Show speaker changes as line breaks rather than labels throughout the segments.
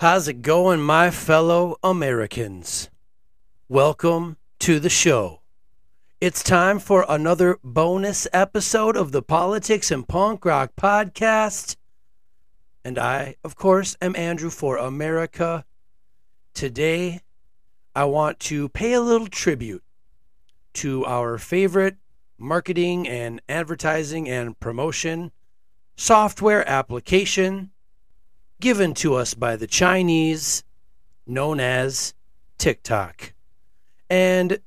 How's it going, my fellow Americans? Welcome to the show. It's time for another bonus episode of the Politics and Punk Rock Podcast. And I, of course, am Andrew for America. Today, I want to pay a little tribute to our favorite marketing and advertising and promotion software application given to us by the Chinese, known as TikTok. And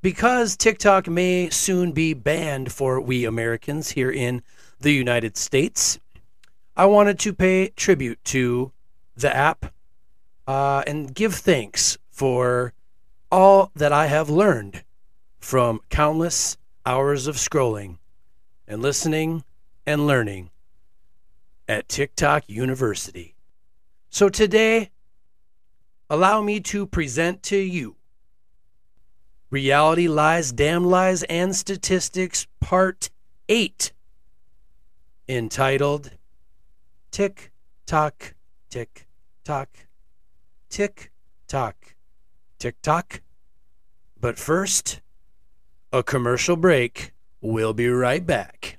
because TikTok may soon be banned for we Americans here in the United States, I wanted to pay tribute to the app uh, and give thanks for all that I have learned from countless hours of scrolling and listening and learning at TikTok University. So today, allow me to present to you Reality Lies, Damn Lies, and Statistics Part 8, entitled Tick Tock, Tick Tock, Tick Tock, Tick Tock. But first, a commercial break. We'll be right back.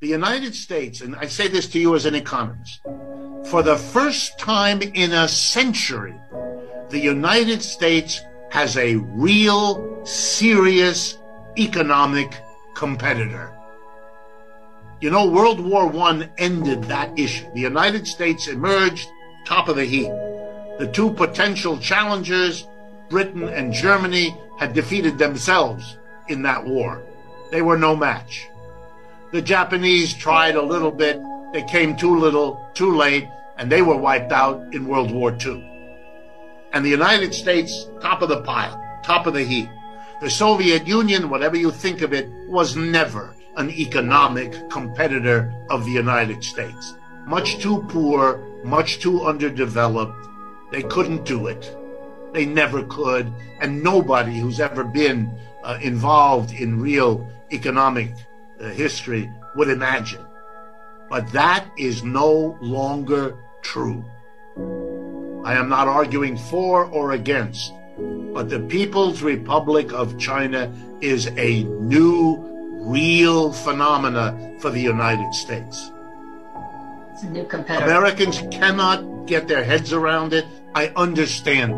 The United States, and I say this to you as an economist, for the first time in a century, the United States has a real, serious economic competitor. You know, World War I ended that issue. The United States emerged top of the heap. The two potential challengers, Britain and Germany, had defeated themselves in that war. They were no match. The Japanese tried a little bit. They came too little, too late, and they were wiped out in World War II. And the United States, top of the pile, top of the heap. The Soviet Union, whatever you think of it, was never an economic competitor of the United States. Much too poor, much too underdeveloped. They couldn't do it. They never could. And nobody who's ever been uh, involved in real economic history would imagine. But that is no longer true. I am not arguing for or against, but the People's Republic of China is a new, real phenomena for the United States.
It's a new competitor.
Americans cannot get their heads around it. I understand.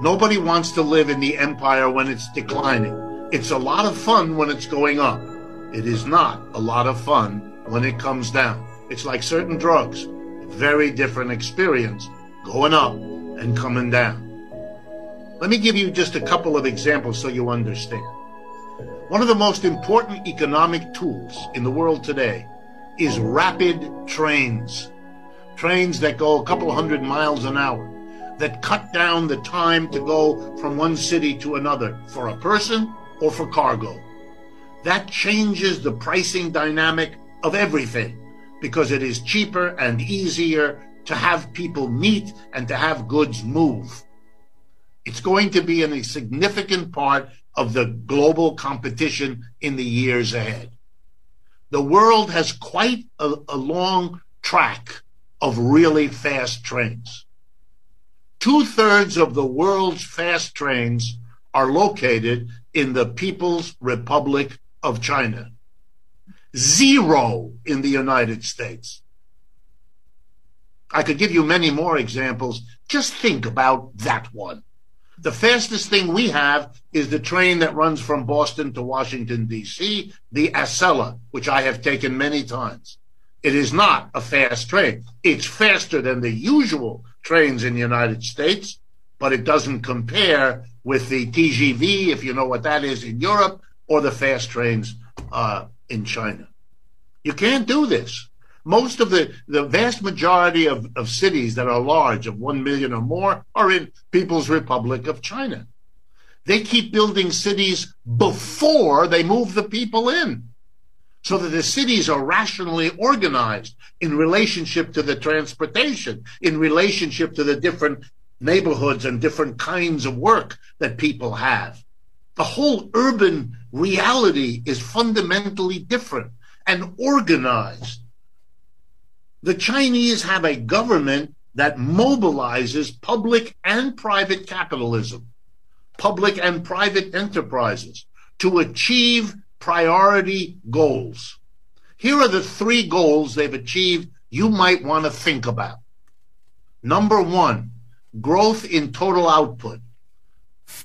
Nobody wants to live in the empire when it's declining. It's a lot of fun when it's going up. It is not a lot of fun when it comes down. It's like certain drugs. Very different experience going up and coming down. Let me give you just a couple of examples so you understand. One of the most important economic tools in the world today is rapid trains. Trains that go a couple hundred miles an hour, that cut down the time to go from one city to another for a person or for cargo. That changes the pricing dynamic of everything because it is cheaper and easier to have people meet and to have goods move. It's going to be in a significant part of the global competition in the years ahead. The world has quite a, a long track of really fast trains. Two thirds of the world's fast trains are located in the People's Republic of China. Zero in the United States. I could give you many more examples. Just think about that one. The fastest thing we have is the train that runs from Boston to Washington, D.C., the Acela, which I have taken many times. It is not a fast train. It's faster than the usual trains in the United States, but it doesn't compare with the TGV, if you know what that is in Europe, or the fast trains uh, in China. You can't do this. Most of the, the vast majority of, of cities that are large, of 1 million or more, are in People's Republic of China. They keep building cities before they move the people in so that the cities are rationally organized in relationship to the transportation, in relationship to the different neighborhoods and different kinds of work that people have. The whole urban reality is fundamentally different and organized. The Chinese have a government that mobilizes public and private capitalism, public and private enterprises to achieve priority goals. Here are the three goals they've achieved you might want to think about. Number one, growth in total output,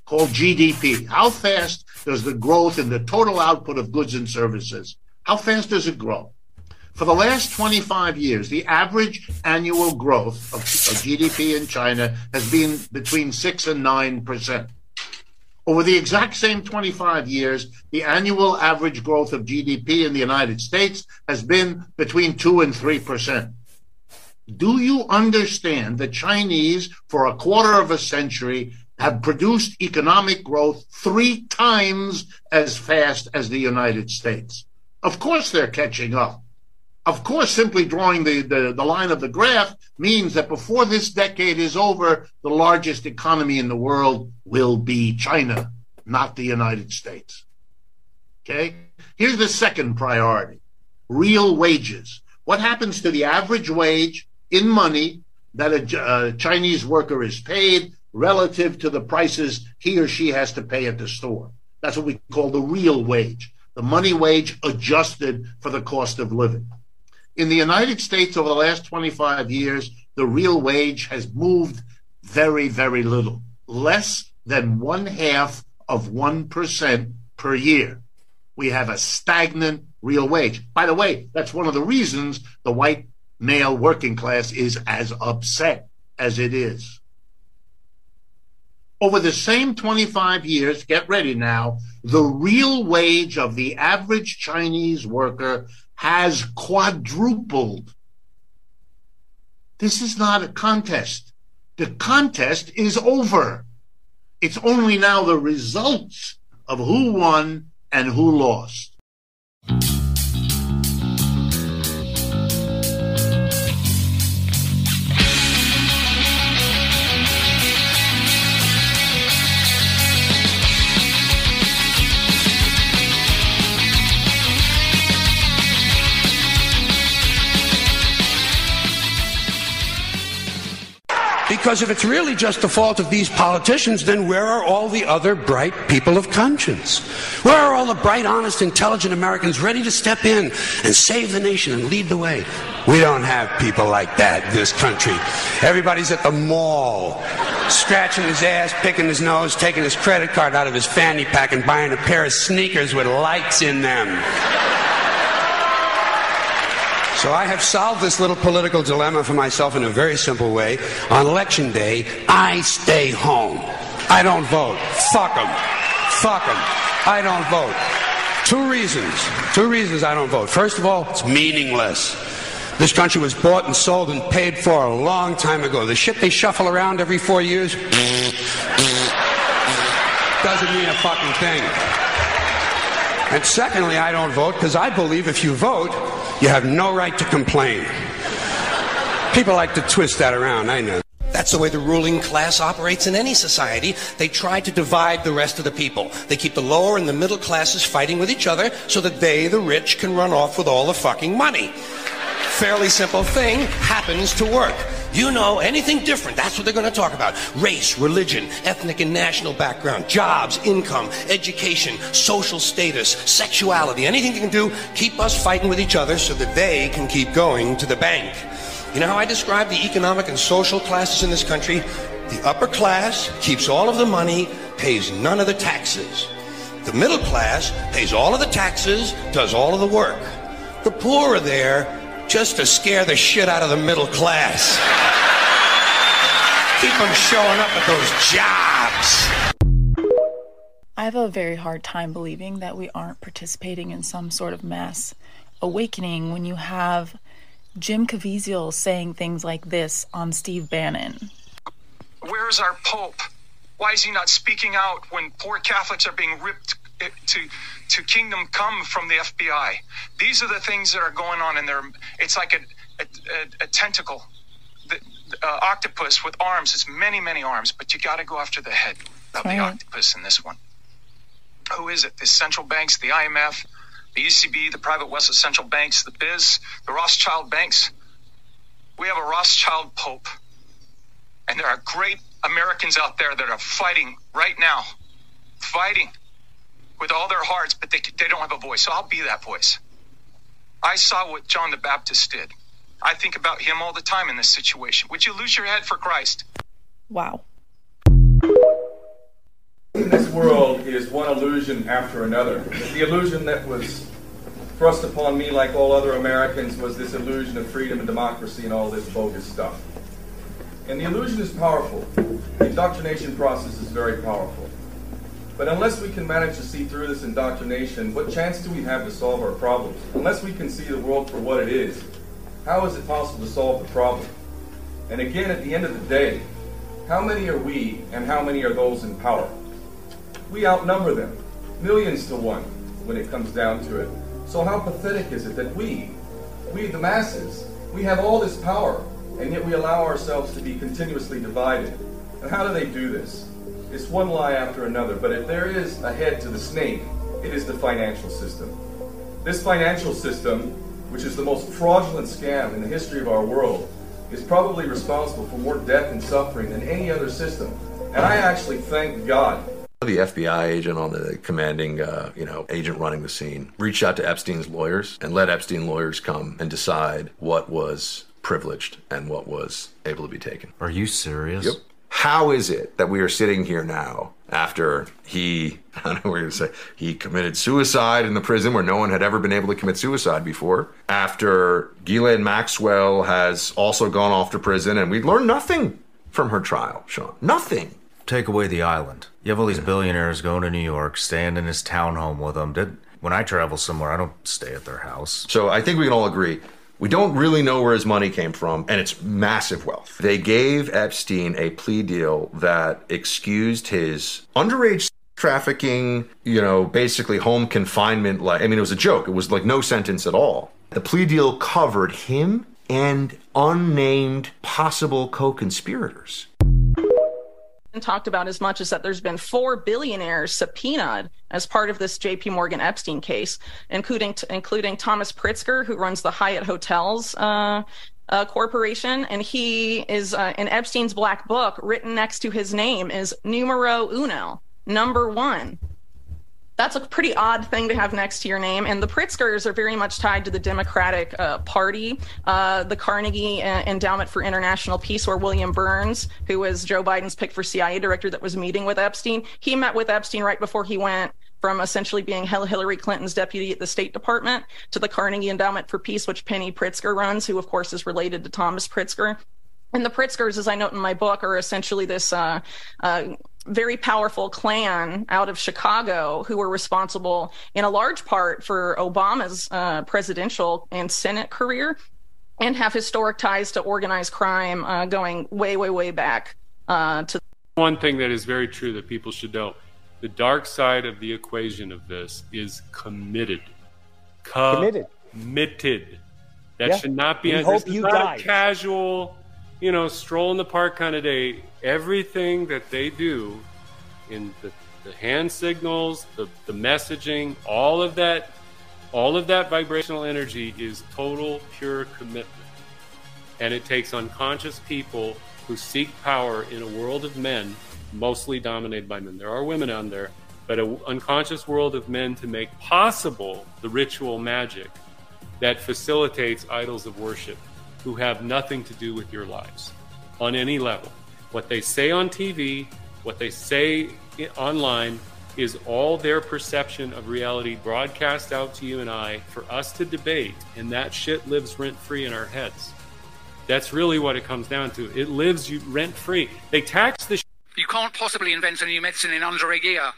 called GDP. How fast does the growth in the total output of goods and services, how fast does it grow? For the last 25 years, the average annual growth of, of GDP in China has been between 6 and 9 percent. Over the exact same 25 years, the annual average growth of GDP in the United States has been between 2 and 3%. Do you understand the Chinese, for a quarter of a century, have produced economic growth three times as fast as the United States? Of course, they're catching up. Of course, simply drawing the, the, the, line of the graph means that before this decade is over, the largest economy in the world will be China, not the United States. Okay? Here's the second priority real wages. What happens to the average wage in money that a, a uh, Chinese worker is paid relative to the prices he or she has to pay at the store? That's what we call the real wage, the money wage adjusted for the cost of living. In the United States over the last 25 years, the real wage has moved very, very little, less than one half of 1% per year. We have a stagnant real wage. By the way, that's one of the reasons the white male working class is as upset as it is. Over the same 25 years, get ready now, the real wage of the average Chinese worker has quadrupled. This is not a contest. The contest is over. It's only now the results of who won and who lost.
Because if it's really just the fault of these politicians, then where are all the other bright people of conscience? Where are all the bright, honest, intelligent Americans ready to step in and save the nation and lead the way? We don't have people like that in this country. Everybody's at the mall, scratching his ass, picking his nose, taking his credit card out of his fanny pack and buying a pair of sneakers with lights in them. So I have solved this little political dilemma for myself in a very simple way. On election day, I stay home. I don't vote. Fuck them. Fuck them. I don't vote. Two reasons. Two reasons I don't vote. First of all, it's meaningless. This country was bought and sold and paid for a long time ago. The shit they shuffle around every four years doesn't mean a fucking thing. And secondly, I don't vote because I believe if you vote, you have no right to complain. People like to twist that around, I know.
That's the way the ruling class operates in any society. They try to divide the rest of the people. They keep the lower and the middle classes fighting with each other so that they, the rich, can run off with all the fucking money. Fairly simple thing happens to work. You know anything different, that's what they're going to talk about. Race, religion, ethnic and national background, jobs, income, education, social status, sexuality, anything they can do, keep us fighting with each other so that they can keep going to the bank. You know how I describe the economic and social classes in this country? The upper class keeps all of the money, pays none of the taxes. The middle class pays all of the taxes, does all of the work. The poor are there just to scare the shit out of the middle class. Keep them showing up at those jobs.
I have a very hard time believing that we aren't participating in some sort of mass awakening when you have Jim Caviezel saying things like this on Steve Bannon.
Where is our Pope? Why is he not speaking out when poor Catholics are being ripped to to kingdom come from the FBI? These are the things that are going on in there. It's like a, a, a, tentacle, the, uh, octopus with arms. It's many, many arms, but you got to go after the head of
Right.
the octopus in this one. Who is it? The central banks, the IMF, the ECB, the private West central banks, the Biz, the Rothschild banks. We have a Rothschild Pope. And there are great Americans out there that are fighting right now, fighting with all their hearts, but they, they don't have a voice. So I'll be that voice. I saw what John the Baptist did. I think about him all the time in this situation. Would you lose your head for Christ?
Wow.
This world is one illusion after another. The illusion that was thrust upon me, like all other Americans, was this illusion of freedom and democracy and all this bogus stuff. And the illusion is powerful. The indoctrination process is very powerful. But unless we can manage to see through this indoctrination, what chance do we have to solve our problems? Unless we can see the world for what it is, how is it possible to solve the problem? And again, at the end of the day, how many are we and how many are those in power? We outnumber them, millions to one, when it comes down to it. So how pathetic is it that we, we the masses, we have all this power, and yet we allow ourselves to be continuously divided? And how do they do this? It's one lie after another, but if there is a head to the snake, it is the financial system. This financial system, which is the most fraudulent scam in the history of our world, is probably responsible for more death and suffering than any other system. And I actually thank God
The FBI agent on the commanding, uh, you know, agent running the scene reached out to Epstein's lawyers and let Epstein lawyers come and decide what was privileged and what was able to be taken.
Are you serious?
Yep. How is it that we are sitting here now after he, I don't know what you're say, he committed suicide in the prison where no one had ever been able to commit suicide before? After Ghislaine Maxwell has also gone off to prison and we learned nothing from her trial, Sean. Nothing.
Take away the island. You have all these billionaires going to New York, staying in his townhome with them. Did, when I travel somewhere, I don't stay at their house.
So I think we can all agree. We don't really know where his money came from, and it's massive wealth. They gave Epstein a plea deal that excused his underage trafficking, you know, basically home confinement. Like, I mean, it was a joke. It was like no sentence at all. The plea deal covered him and unnamed possible co conspirators.
Talked about as much as that there's been four billionaires subpoenaed as part of this J.P. Morgan Epstein case, including including Thomas Pritzker, who runs the Hyatt Hotels uh, uh, Corporation, and he is uh, in Epstein's black book. Written next to his name is numero uno, number one. That's a pretty odd thing to have next to your name. And the Pritzkers are very much tied to the Democratic uh, Party. Uh, the Carnegie uh, Endowment for International Peace, where William Burns, who was Joe Biden's pick for CIA director that was meeting with Epstein, he met with Epstein right before he went from essentially being Hillary Clinton's deputy at the State Department to the Carnegie Endowment for Peace, which Penny Pritzker runs, who, of course, is related to Thomas Pritzker. And the Pritzkers, as I note in my book, are essentially this uh, uh, very powerful clan out of Chicago who were responsible in a large part for Obama's uh, presidential and Senate career and have historic ties to organized crime uh, going way, way, way back uh, to.
One thing that is very true that people should know the dark side of the equation of this is committed.
Committed.
Committed. That
Yeah.
should not be
We hope you
not
die.
a casual, you know, stroll in the park kind of day. Everything that they do in the, the hand signals, the, the messaging, all of that, all of that vibrational energy is total pure commitment. And it takes unconscious people who seek power in a world of men, mostly dominated by men. There are women out there, but an unconscious world of men to make possible the ritual magic that facilitates idols of worship who have nothing to do with your lives on any level. What they say on TV, what they say online is all their perception of reality broadcast out to you and I for us to debate, and that shit lives rent free in our heads. That's really what it comes down to. It lives rent free. They tax the.
You can't possibly invent a new medicine in under a year.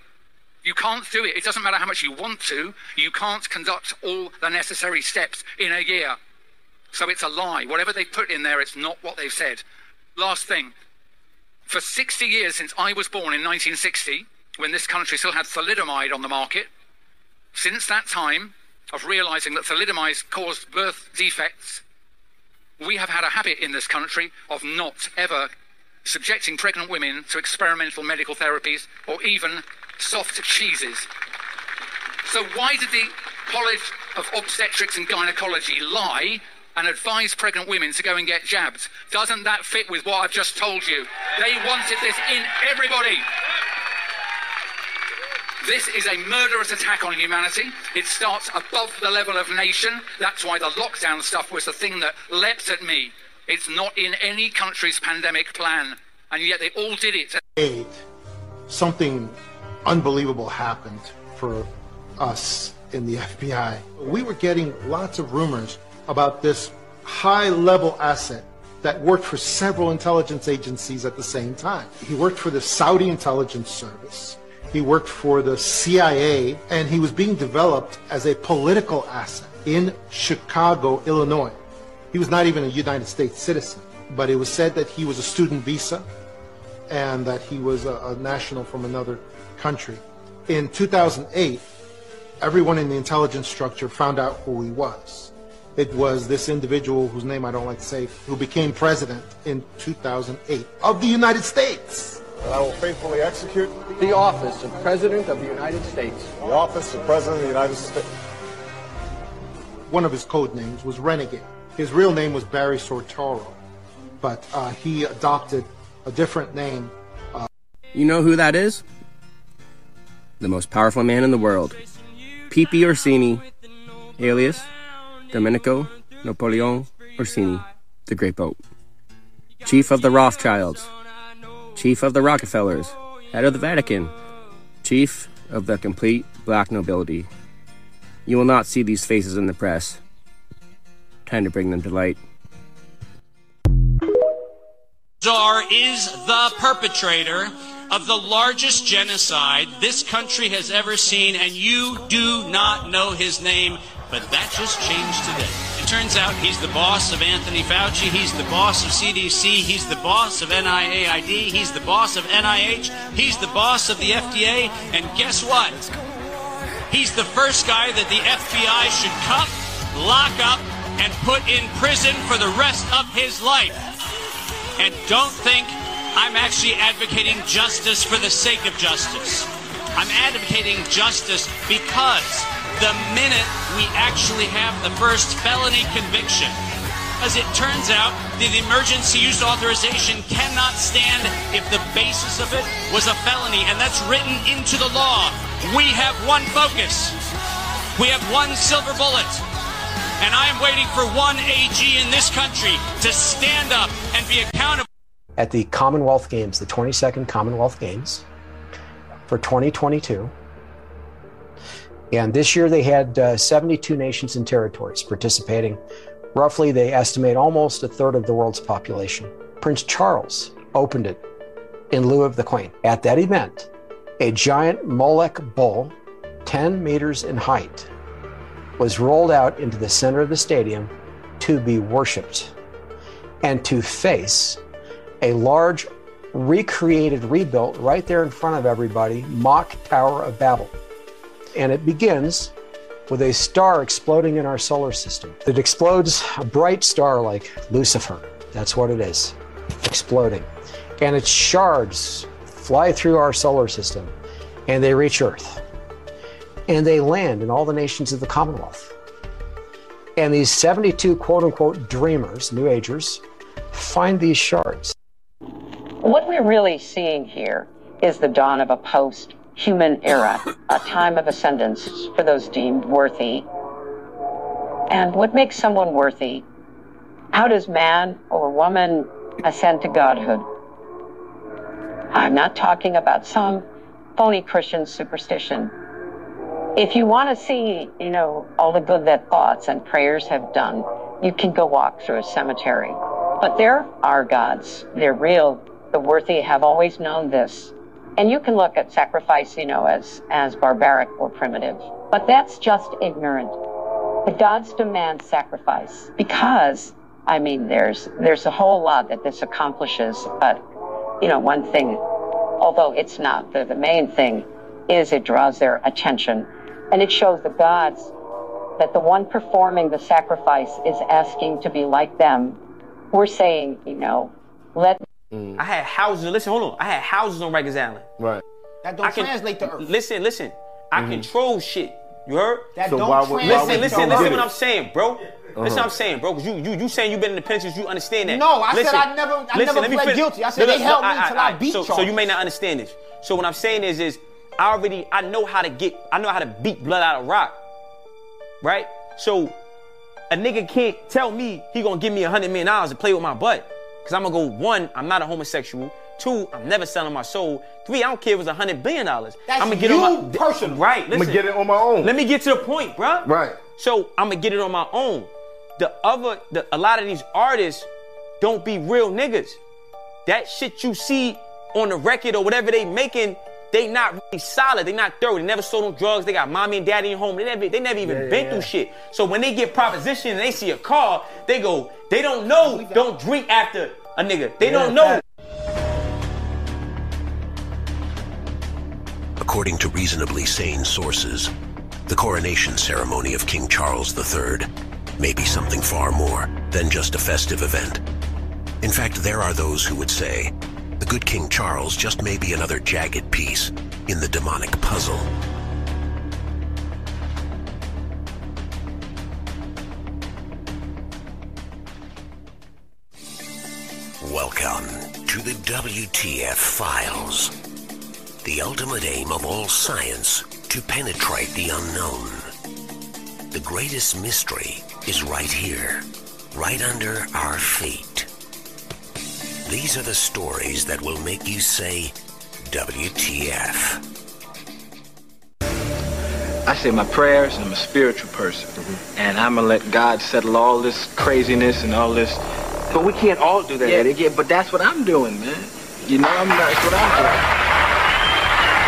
You can't do it. It doesn't matter how much you want to. You can't conduct all the necessary steps in a year. So it's a lie. Whatever they put in there, it's not what they've said. Last thing. For 60 years since I was born in 1960, when this country still had thalidomide on the market, since that time of realizing that thalidomide caused birth defects, we have had a habit in this country of not ever subjecting pregnant women to experimental medical therapies or even soft cheeses. So why did the College of Obstetrics and Gynecology lie and advise pregnant women to go and get jabbed? Doesn't that fit with what I've just told you? They wanted this in everybody. This is a murderous attack on humanity. It starts above the level of nation. That's why the lockdown stuff was the thing that leapt at me. It's not in any country's pandemic plan, and yet they all did it.
Eight, something unbelievable happened for us in the FBI. We were getting lots of rumors about this high level asset that worked for several intelligence agencies at the same time. He worked for the Saudi intelligence service. He worked for the CIA, and he was being developed as a political asset in Chicago, Illinois. He was not even a United States citizen, but it was said that he was a student visa and that he was a, a national from another country. In 2008, everyone in the intelligence structure found out who he was. It was this individual whose name I don't like to say, who became president in 2008 of the United States.
And I will faithfully execute
the office of President of the United States.
The office of President of the United States.
One of his code names was Renegade. His real name was Barry Soetoro, but uh, he adopted a different name. Uh,
you know who that is? The most powerful man in the world. Pipi Orsini, alias Domenico Napoleon Orsini, the Great Pope. Chief of the Rothschilds, Chief of the Rockefellers, Head of the Vatican, Chief of the complete black nobility. You will not see these faces in the press. Time to bring them to light.
Azar is the perpetrator of the largest genocide this country has ever seen, and you do not know his name, but that just changed today. It turns out he's the boss of Anthony Fauci, he's the boss of CDC, he's the boss of NIAID, he's the boss of NIH, he's the boss of the FDA, and guess what? He's the first guy that the FBI should cuff, lock up, and put in prison for the rest of his life. And don't think I'm actually advocating justice for the sake of justice. I'm advocating justice because the minute we actually have the first felony conviction. As it turns out, the emergency use authorization cannot stand if the basis of it was a felony, and that's written into the law. We have one focus. We have one silver bullet. And I am waiting for one AG in this country to stand up and be accountable.
At the Commonwealth Games, the 22nd Commonwealth Games for 2022, and this year they had uh, 72 nations and territories participating. Roughly, they estimate almost a third of the world's population. Prince Charles opened it in lieu of the Queen. At that event, a giant Moloch bull, 10 meters in height, was rolled out into the center of the stadium to be worshiped and to face a large, recreated, rebuilt, right there in front of everybody, mock Tower of Babel. And it begins with a star exploding in our solar system. It explodes a bright star like Lucifer. That's what it is, exploding. And its shards fly through our solar system and they reach Earth. And they land in all the nations of the Commonwealth. And these 72 quote unquote dreamers, New Agers, find these shards.
What we're really seeing here is the dawn of a post human era, a time of ascendance for those deemed worthy. And what makes someone worthy How does man or woman ascend to godhood? I'm not talking about some phony Christian superstition. If you want to see, you know, all the good that thoughts and prayers have done, you can go walk through a cemetery. But there are gods. They're real. The worthy have always known this. And you can look at sacrifice, you know, as, as barbaric or primitive. But that's just ignorant. The gods demand sacrifice because, I mean, there's, there's a whole lot that this accomplishes. But, you know, one thing, although it's not the, the main thing, is it draws their attention. And it shows the gods that the one performing the sacrifice is asking to be like them. We're saying, you know, let
I had houses. Listen, hold on. I had houses on Rikers Island.
Right.
That don't
I can-
translate to Earth.
Listen, listen. I
Mhm.
control shit. You heard?
That
So
don't
why would- why
translate
Listen, listen, listen what? I'm saying, bro. Listen
Uh-huh.
what I'm saying, bro. Cause you you you saying you've been in the penitentiary, you understand that.
No, I said I never- I
listen,
never
let me
pled
finish.
guilty. I said they held me till I beat
so, so you may not understand this. So what I'm saying is, is I already I know how to get I know how to beat blood out of rock. Right? So a nigga can't tell me he gonna give me a hundred million dollars to play with my butt. Cause I'm gonna go, one, I'm not a homosexual. Two, I'm never selling my soul. Three, I don't care if it's a hundred billion dollars.
That's
I'm gonna get
you
on my
personally.
Right,
I'ma get it on my own.
Let me get to the point, bruh.
Right.
So I'm gonna get it on my own. The other, the, a lot of these artists don't be real niggas. That shit you see on the record or whatever they making, they not really solid. They not thorough. They never sold on drugs. They got mommy and daddy in home. They never, they never even
Yeah,
been
yeah,
through shit. So when they get proposition and they see a car, they go, they don't know, don't drink after a nigga. They
Yeah,
don't know.
According to reasonably sane sources, the coronation ceremony of King Charles III may be something far more than just a festive event. In fact, there are those who would say the good King Charles just may be another jagged piece in the demonic puzzle. Welcome to the WTF Files. The ultimate aim of all science to penetrate the unknown. The greatest mystery is right here, right under our feet. These are the stories that will make you say, WTF.
I say my prayers, and I'm a spiritual person. And I'm gonna let God settle all this craziness and all this. But we can't all do that. Yeah, yeah but that's what I'm doing, man. You know, I'm that's what I'm doing.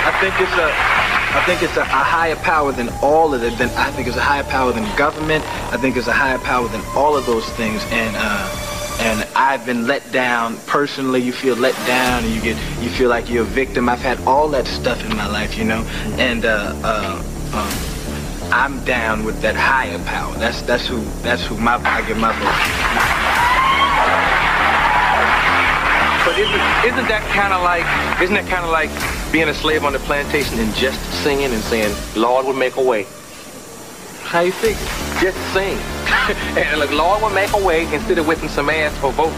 I think it's a I think it's a, a higher power than all of it. Than I think it's a higher power than government. I think it's a higher power than all of those things. And uh, and I've been let down personally. You feel let down, and you get you feel like you're a victim. I've had all that stuff in my life, you know. And uh, uh, um, I'm down with that higher power. That's that's who that's who my I give my vote. But isn't, isn't that kind of like, isn't that kind of like being a slave on the plantation and just singing and saying, Lord will make a way? How you figure? Just sing. and like, Lord will make a way instead of whipping some ass for voting.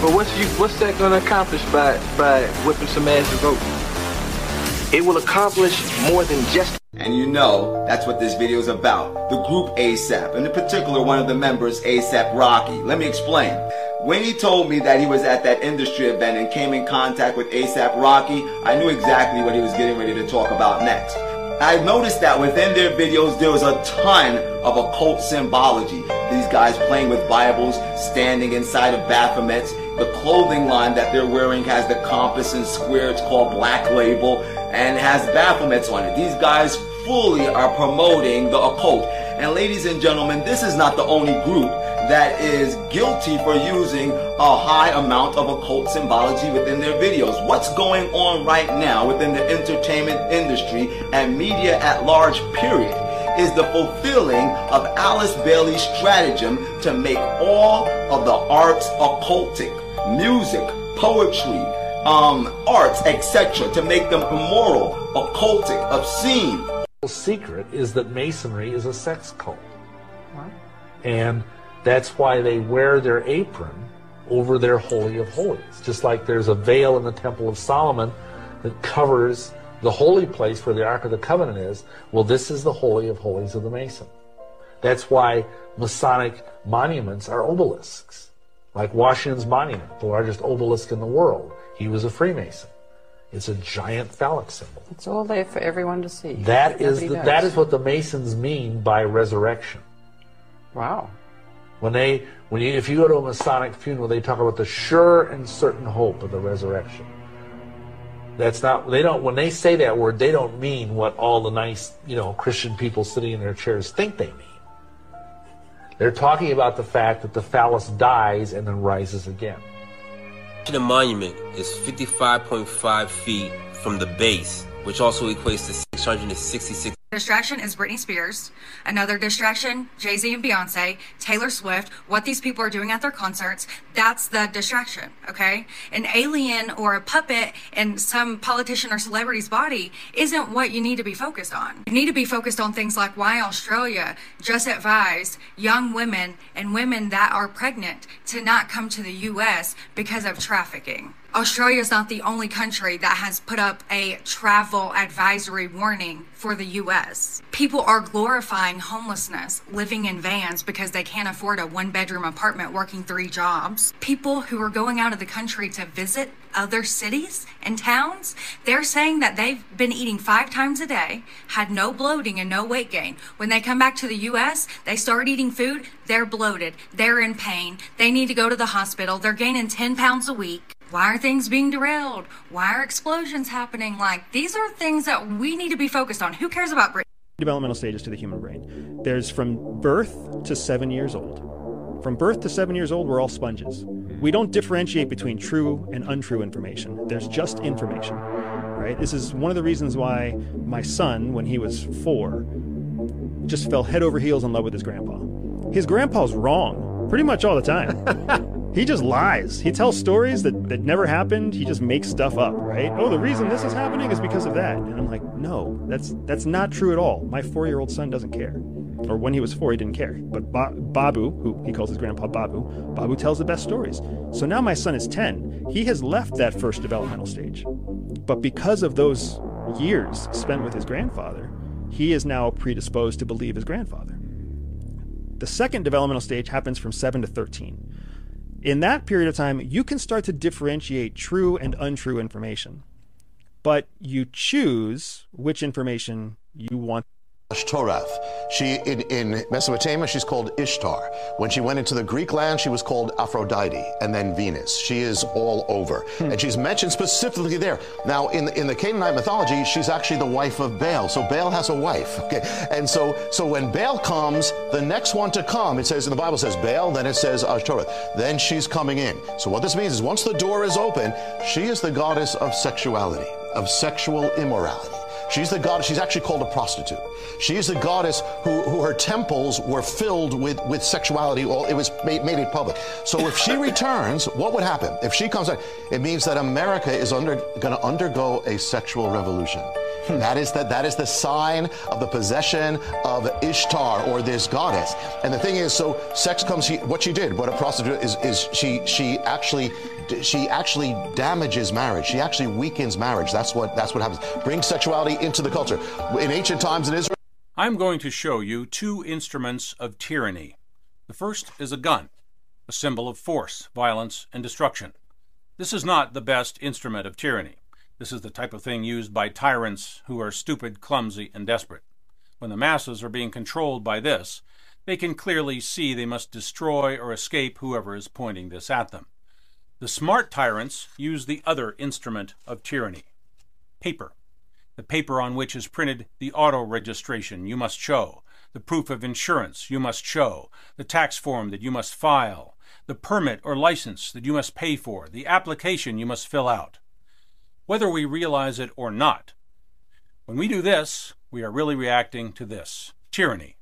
But what's you, what's that to accomplish by, by whipping some ass for voting? It will accomplish more than just
And you know that's what this video is about. The group ASAP, and in particular one of the members, ASAP Rocky. Let me explain. When he told me that he was at that industry event and came in contact with ASAP Rocky, I knew exactly what he was getting ready to talk about next. I noticed that within their videos there was a ton of occult symbology. These guys playing with Bibles, standing inside of Baphomets. The clothing line that they're wearing has the compass and square. It's called Black Label and has Baphomets on it. These guys fully are promoting the occult. And ladies and gentlemen, this is not the only group that is guilty for using a high amount of occult symbology within their videos. What's going on right now within the entertainment industry and media at large, period, is the fulfilling of Alice Bailey's stratagem to make all of the arts occultic, music, poetry, um, arts, etc., to make them immoral, occultic, obscene.
The secret is that Masonry is a sex cult. And that's why they wear their apron over their Holy of Holies. Just like there's a veil in the Temple of Solomon that covers the holy place where the Ark of the Covenant is. Well, this is the Holy of Holies of the Mason. That's why Masonic monuments are obelisks. Like Washington's monument, the largest obelisk in the world. He was a Freemason. It's a giant phallic symbol.
It's all there for everyone to see.
That is the, that is what the Masons mean by resurrection.
Wow.
When they when you if you go to a Masonic funeral, they talk about the sure and certain hope of the resurrection. That's not they don't when they say that word, they don't mean what all the nice, you know, Christian people sitting in their chairs think they mean. They're talking about the fact that the phallus dies and then rises again.
The monument is 55.5 feet from the base, which also equates to 666
Distraction is Britney Spears. Another distraction, Jay Z and Beyonce, Taylor Swift, what these people are doing at their concerts. That's the distraction, okay? An alien or a puppet in some politician or celebrity's body isn't what you need to be focused on. You need to be focused on things like why Australia just advised young women and women that are pregnant to not come to the U.S. because of trafficking. Australia is not the only country that has put up a travel advisory warning for the US. People are glorifying homelessness, living in vans because they can't afford a one bedroom apartment working three jobs. People who are going out of the country to visit other cities and towns, they're saying that they've been eating five times a day, had no bloating and no weight gain. When they come back to the US, they start eating food, they're bloated, they're in pain, they need to go to the hospital, they're gaining 10 pounds a week. Why are things being derailed? Why are explosions happening? Like, these are things that we need to be focused on. Who cares about Brit?
developmental stages to the human brain. There's from birth to seven years old. From birth to seven years old, we're all sponges. We don't differentiate between true and untrue information. There's just information, right? This is one of the reasons why my son, when he was four, just fell head over heels in love with his grandpa. His grandpa's wrong pretty much all the time. he just lies. He tells stories that, that never happened. He just makes stuff up, right? Oh, the reason this is happening is because of that. And I'm like, no, that's that's not true at all. My four-year-old son doesn't care. Or when he was four, he didn't care. But ba- Babu, who he calls his grandpa Babu, Babu tells the best stories. So now my son is 10. He has left that first developmental stage. But because of those years spent with his grandfather, he is now predisposed to believe his grandfather. The second developmental stage happens from 7 to 13. In that period of time, you can start to differentiate true and untrue information. But you choose which information you want.
Ashtoreth. She in, in Mesopotamia she's called Ishtar. When she went into the Greek land, she was called Aphrodite and then Venus. She is all over, hmm. and she's mentioned specifically there. Now in in the Canaanite mythology, she's actually the wife of Baal. So Baal has a wife. Okay, and so so when Baal comes, the next one to come, it says in the Bible says Baal, then it says Ashtoreth. Then she's coming in. So what this means is once the door is open, she is the goddess of sexuality, of sexual immorality. She's the goddess, she's actually called a prostitute. She is the goddess who, who her temples were filled with, with sexuality. Well, it was made, made it public. So if she returns, what would happen? If she comes back, it means that America is under, going to undergo a sexual revolution. Hmm. That is the, that is the sign of the possession of Ishtar or this goddess. And the thing is, so sex comes. She, what she did, what a prostitute is, is she she actually she actually damages marriage. She actually weakens marriage. That's what that's what happens. Brings sexuality into the culture. In ancient times in Israel.
I'm going to show you two instruments of tyranny. The first is a gun, a symbol of force, violence, and destruction. This is not the best instrument of tyranny. This is the type of thing used by tyrants who are stupid, clumsy, and desperate. When the masses are being controlled by this, they can clearly see they must destroy or escape whoever is pointing this at them. The smart tyrants use the other instrument of tyranny paper. The paper on which is printed the auto registration you must show, the proof of insurance you must show, the tax form that you must file, the permit or license that you must pay for, the application you must fill out. Whether we realize it or not, when we do this, we are really reacting to this tyranny.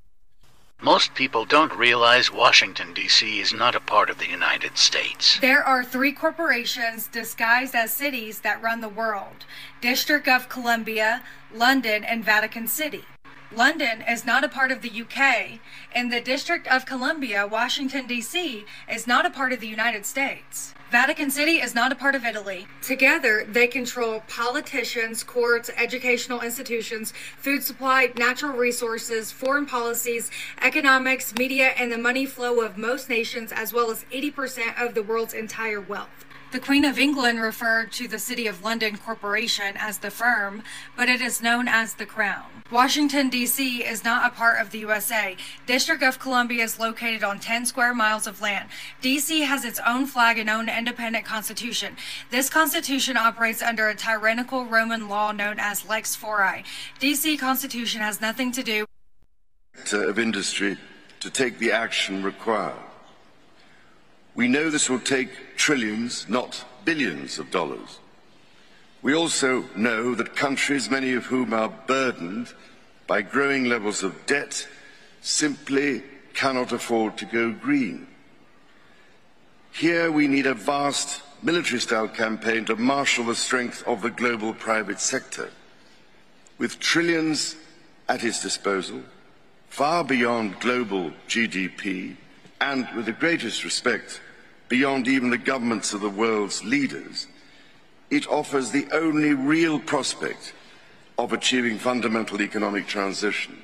Most people don't realize Washington, D.C. is not a part of the United States.
There are three corporations disguised as cities that run the world District of Columbia, London, and Vatican City. London is not a part of the UK, and the District of Columbia, Washington, D.C., is not a part of the United States. Vatican City is not a part of Italy. Together, they control politicians, courts, educational institutions, food supply, natural resources, foreign policies, economics, media, and the money flow of most nations, as well as 80% of the world's entire wealth. The Queen of England referred to the City of London Corporation as the firm, but it is known as the Crown. Washington, D.C. is not a part of the USA. District of Columbia is located on 10 square miles of land. D.C. has its own flag and own independent constitution. This constitution operates under a tyrannical Roman law known as Lex Fori. D.C. Constitution has nothing to do
of industry to take the action required. We know this will take trillions, not billions of dollars. We also know that countries, many of whom are burdened by growing levels of debt, simply cannot afford to go green. Here we need a vast military style campaign to marshal the strength of the global private sector. With trillions at its disposal, far beyond global GDP, and with the greatest respect beyond even the governments of the world's leaders, it offers the only real prospect of achieving fundamental economic transition.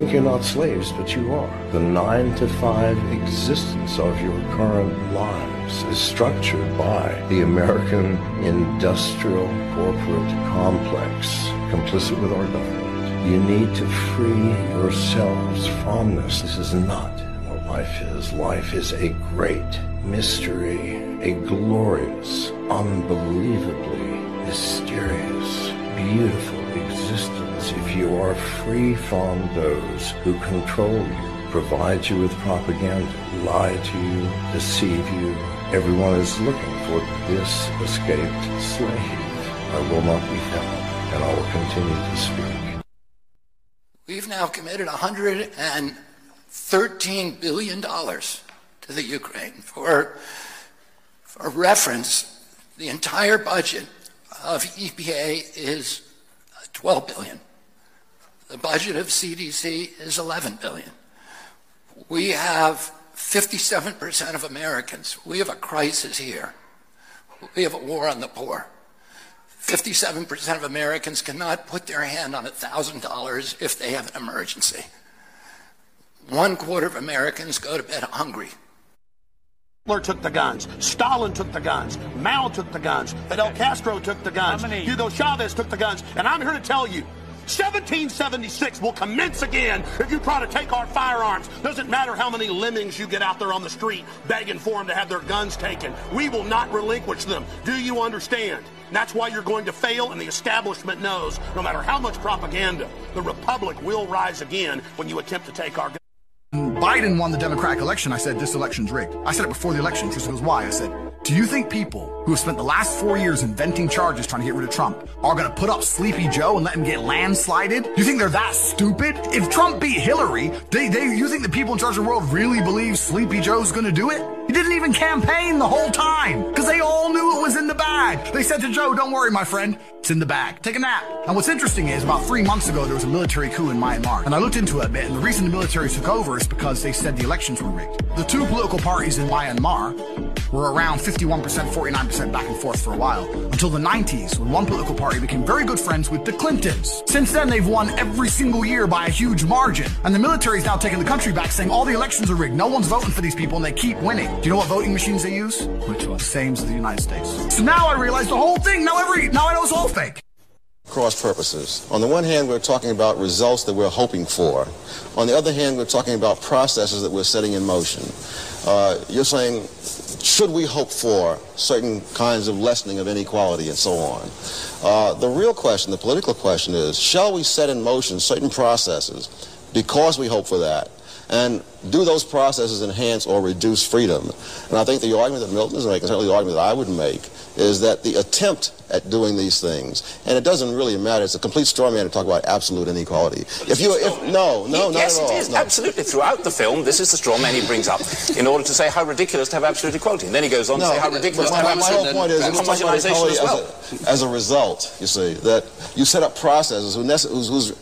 You're not slaves, but you are. The nine to five existence of your current lives is structured by the American industrial corporate complex, complicit with our government. You need to free yourselves from this. This is not life is. Life is a great mystery, a glorious, unbelievably mysterious, beautiful existence if you are free from those who control you, provide you with propaganda, lie to you, deceive you. Everyone is looking for this escaped slave. I will not be found, and I will continue to speak.
We've now committed 100 and $13 billion to the Ukraine. For, for reference, the entire budget of EPA is 12 billion. The budget of CDC is 11 billion. We have 57% of Americans. We have a crisis here. We have a war on the poor. 57% of Americans cannot put their hand on $1,000 if they have an emergency. One quarter of Americans go to bed hungry.
Hitler took the guns. Stalin took the guns. Mao took the guns. Fidel Castro took the guns. Hugo Chavez took the guns. And I'm here to tell you, 1776 will commence again if you try to take our firearms. Doesn't matter how many lemmings you get out there on the street begging for them to have their guns taken. We will not relinquish them. Do you understand? That's why you're going to fail, and the establishment knows no matter how much propaganda, the Republic will rise again when you attempt to take our guns.
Biden won the Democratic election, I said this election's rigged. I said it before the election. Tristan goes, why? I said, do you think people who have spent the last four years inventing charges trying to get rid of Trump are going to put up Sleepy Joe and let him get landslided? You think they're that stupid? If Trump beat Hillary, they, they, you think the people in charge of the world really believe Sleepy Joe's going to do it? He didn't even campaign the whole time because they all knew it was in the bag. They said to Joe, don't worry, my friend. It's in the bag. Take a nap. And what's interesting is about three months ago, there was a military coup in Myanmar. And I looked into it a bit. And the reason the military took over is because they said the elections were rigged. The two political parties in Myanmar were around 51%, 49% back and forth for a while until the 90s when one political party became very good friends with the Clintons. Since then, they've won every single year by a huge margin. And the military is now taking the country back saying all the elections are rigged. No one's voting for these people and they keep winning. Do you know what voting machines they use? Which one? Same as the United States. So now I realize the whole thing. Now every, now I know it's all fake.
Cross purposes. On the one hand, we're talking about results that we're hoping for. On the other hand, we're talking about processes that we're setting in motion. Uh, you're saying, should we hope for certain kinds of lessening of inequality and so on? Uh, the real question, the political question is, shall we set in motion certain processes because we hope for that? And do those processes enhance or reduce freedom? And I think the argument that Milton is making, certainly the argument that I would make, is that the attempt at doing these things, and it doesn't really matter. It's a complete straw man to talk about absolute inequality. If you, if no, no, not
yes,
at all.
Yes, it is.
no.
Absolutely. Throughout the film, this is the straw man he brings up in order to say how ridiculous to have absolute equality. And then he goes on
No,
to say how ridiculous
but
to
my,
have
my whole
absolute
point is, it's talking about
homogenization as well.
as, a, as a result, you see, that you set up processes whose, whose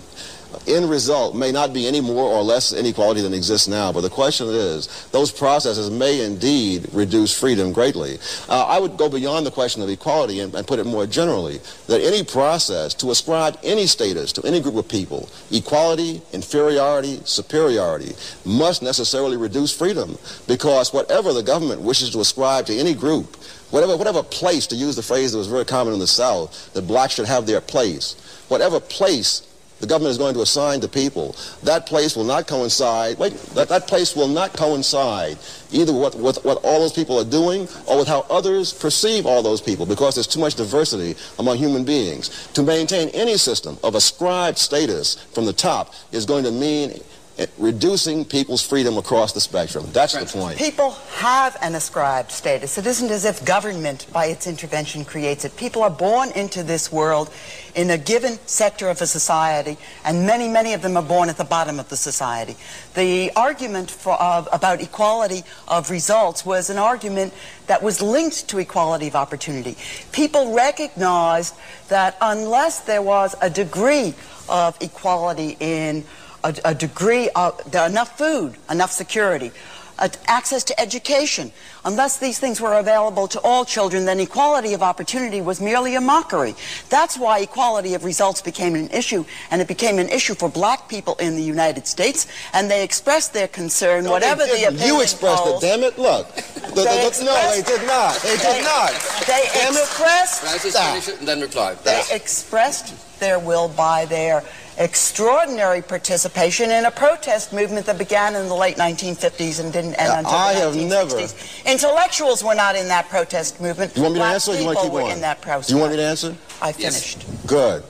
end result may not be any more or less inequality than exists now, but the question is, those processes may indeed reduce freedom greatly. Uh, I would go beyond the question of equality and, and put it more generally, that any process to ascribe any status to any group of people, equality, inferiority, superiority, must necessarily reduce freedom, because whatever the government wishes to ascribe to any group, whatever, whatever place, to use the phrase that was very common in the South, that blacks should have their place, whatever place the government is going to assign to people, that place will not coincide, wait, that, that place will not coincide either with, with what all those people are doing or with how others perceive all those people because there's too much diversity among human beings. To maintain any system of ascribed status from the top is going to mean reducing people's freedom across the spectrum. That's the point.
People have an ascribed status. It isn't as if government, by its intervention, creates it. People are born into this world in a given sector of a society, and many, many of them are born at the bottom of the society. The argument for, uh, about equality of results was an argument that was linked to equality of opportunity. People recognized that unless there was a degree of equality in a, a degree of enough food, enough security, uh, access to education. Unless these things were available to all children, then equality of opportunity was merely a mockery. That's why equality of results became an issue, and it became an issue for black people in the United States, and they expressed their concern,
No,
whatever the opinion
You expressed
polls.
it, damn it. Look. The- the-
They
the- no, they did not. They did not.
They
Damn it.
expressed
Frances,
that.
finish it and then reply.
They expressed their will by their extraordinary participation in a protest movement that began in the late 1950s and didn't end until
I
the
have
1960s. Intellectuals were not in that protest movement.
You want me to
Black
answer or you want to keep on?
in that protest.
You want me to answer?
I finished.
Good.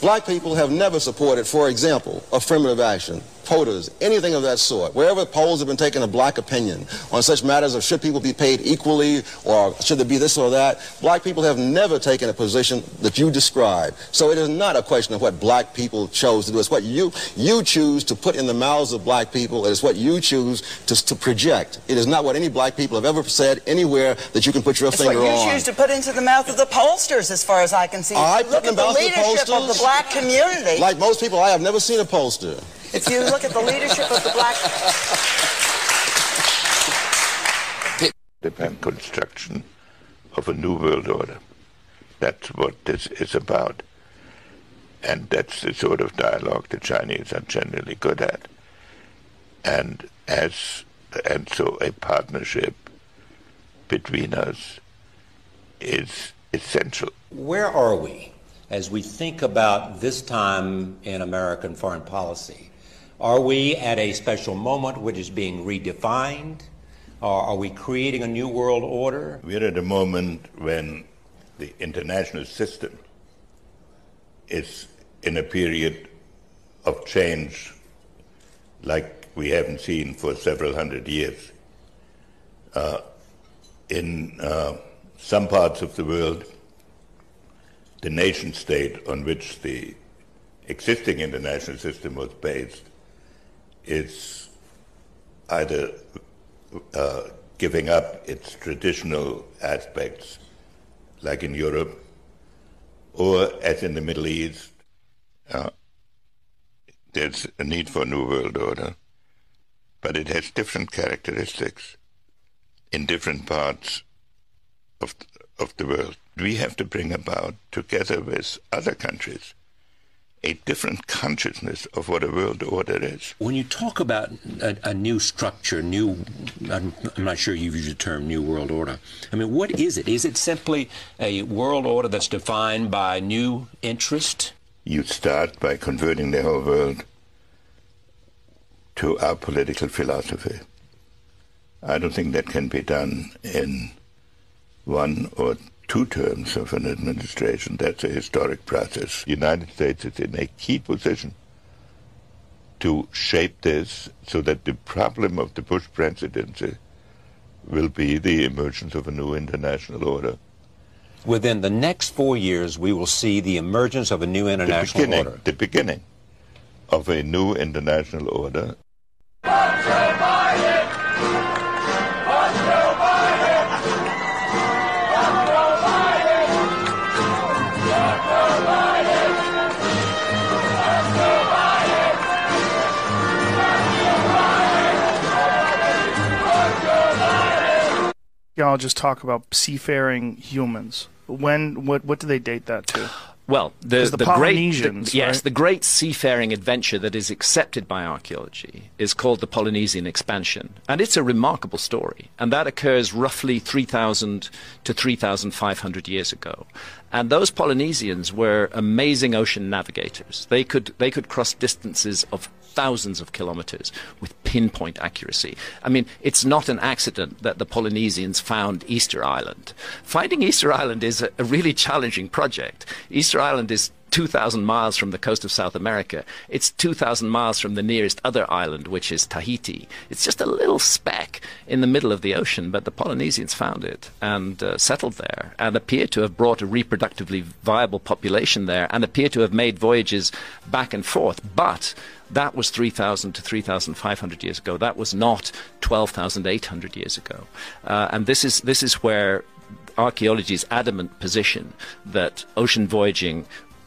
Black people have never supported, for example, affirmative action, quotas, anything of that sort. Wherever polls have been taken a black opinion on such matters of should people be paid equally or should there be this or that, black people have never taken a position that you describe. So it is not a question of what black people chose to do. It's what you you choose to put in the mouths of black people. It is what you choose to, to project. It is not what any black people have ever said anywhere that you can put your
It's what you
on.
choose to put into the mouth of the pollsters, as far as I can see.
I put
look
in the mouth of the
leadership of the black community.
Like most people, I have never seen a pollster.
If you look at the leadership of the black
the construction of a new world order. That's what this is about. And that's the sort of dialogue the Chinese are generally good at. And as and so a partnership between us is essential.
Where are we as we think about this time in American foreign policy? Are we at a special moment which is being redefined? Or are we creating a new world order?
We're at a moment when the international system is in a period of change like we haven't seen for several hundred years. Uh, in uh, some parts of the world, the nation state on which the existing international system was based is either uh, giving up its traditional aspects, like in Europe, or as in the Middle East, uh, there's a need for a new world order, but it has different characteristics in different parts of of the world. We have to bring about, together with other countries, a different consciousness of what a world order is.
When you talk about a, a new structure, new, I'm, I'm not sure you've used the term new world order. I mean, what is it? Is it simply a world order that's defined by new interest?
You start by converting the whole world to our political philosophy. I don't think that can be done in one or two terms of an administration. That's a historic process. The United States is in a key position to shape this so that the problem of the Bush presidency will be the emergence of a new international order
within the next four years, we will see the emergence of a new
The
international
beginning,
order.
the beginning of a new international order.
Y'all just talk about seafaring humans. When what what do they date that to?
Well, the,
'Cause the
great,
Polynesians,
the- yes,
right?
the great seafaring adventure that is accepted by archaeology is called the Polynesian expansion, and it's a remarkable story, and that occurs roughly 3,000 to 3,500 years ago. And those Polynesians were amazing ocean navigators. They could they could cross distances of thousands of kilometers with pinpoint accuracy. I mean, it's not an accident that the Polynesians found Easter Island. Finding Easter Island is a, a really challenging project. Easter Island is 2,000 miles from the coast of South America. It's 2,000 miles from the nearest other island, which is Tahiti. It's just a little speck in the middle of the ocean, but the Polynesians found it and uh, settled there and appear to have brought a reproductively viable population there and appear to have made voyages back and forth. But that was 3,000 to 3,500 years ago. That was not 12,800 years ago. Uh, and this is, this is where archaeology's adamant position that ocean voyaging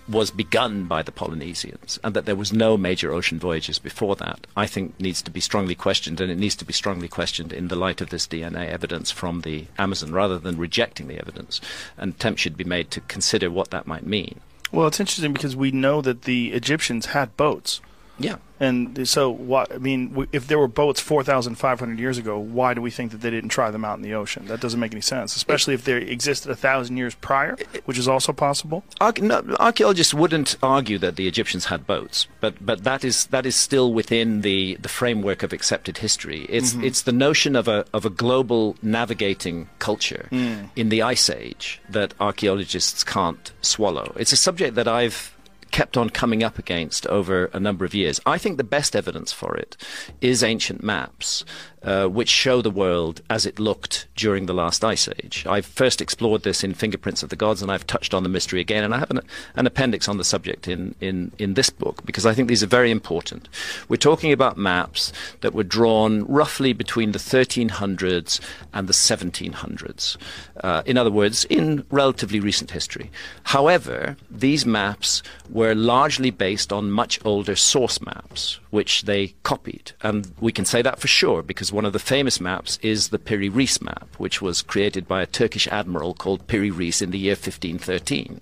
was begun by the Polynesians and that there was no major ocean voyages before that, I think needs to be strongly questioned, and it needs to be strongly questioned in the light of this DNA evidence from the Amazon rather than rejecting the evidence. An attempt should be made to consider what that might mean.
Well, it's interesting because we know that the Egyptians had boats.
Yeah.
And so, what I mean, if there were boats 4,500 years ago, why do we think that they didn't try them out in the ocean? That doesn't make any sense, especially if they existed a thousand years prior, which is also possible.
No, archaeologists wouldn't argue that the Egyptians had boats, but but that is that is still within the, the framework of accepted history. It's
Mhm.
it's the notion of a of a global navigating culture
Mm.
in the Ice Age that archaeologists can't swallow. It's a subject that I've kept on coming up against over a number of years. I think the best evidence for it is ancient maps, uh, which show the world as it looked during the last ice age. I first explored this in Fingerprints of the Gods, and I've touched on the mystery again, and I have an, an appendix on the subject in, in, in this book because I think these are very important. We're talking about maps that were drawn roughly between the 1300s and the 1700s. Uh, in other words, in relatively recent history. However, these maps were largely based on much older source maps, which they copied. And we can say that for sure because one of the famous maps is the Piri Reis map, which was created by a Turkish admiral called Piri Reis in the year 1513.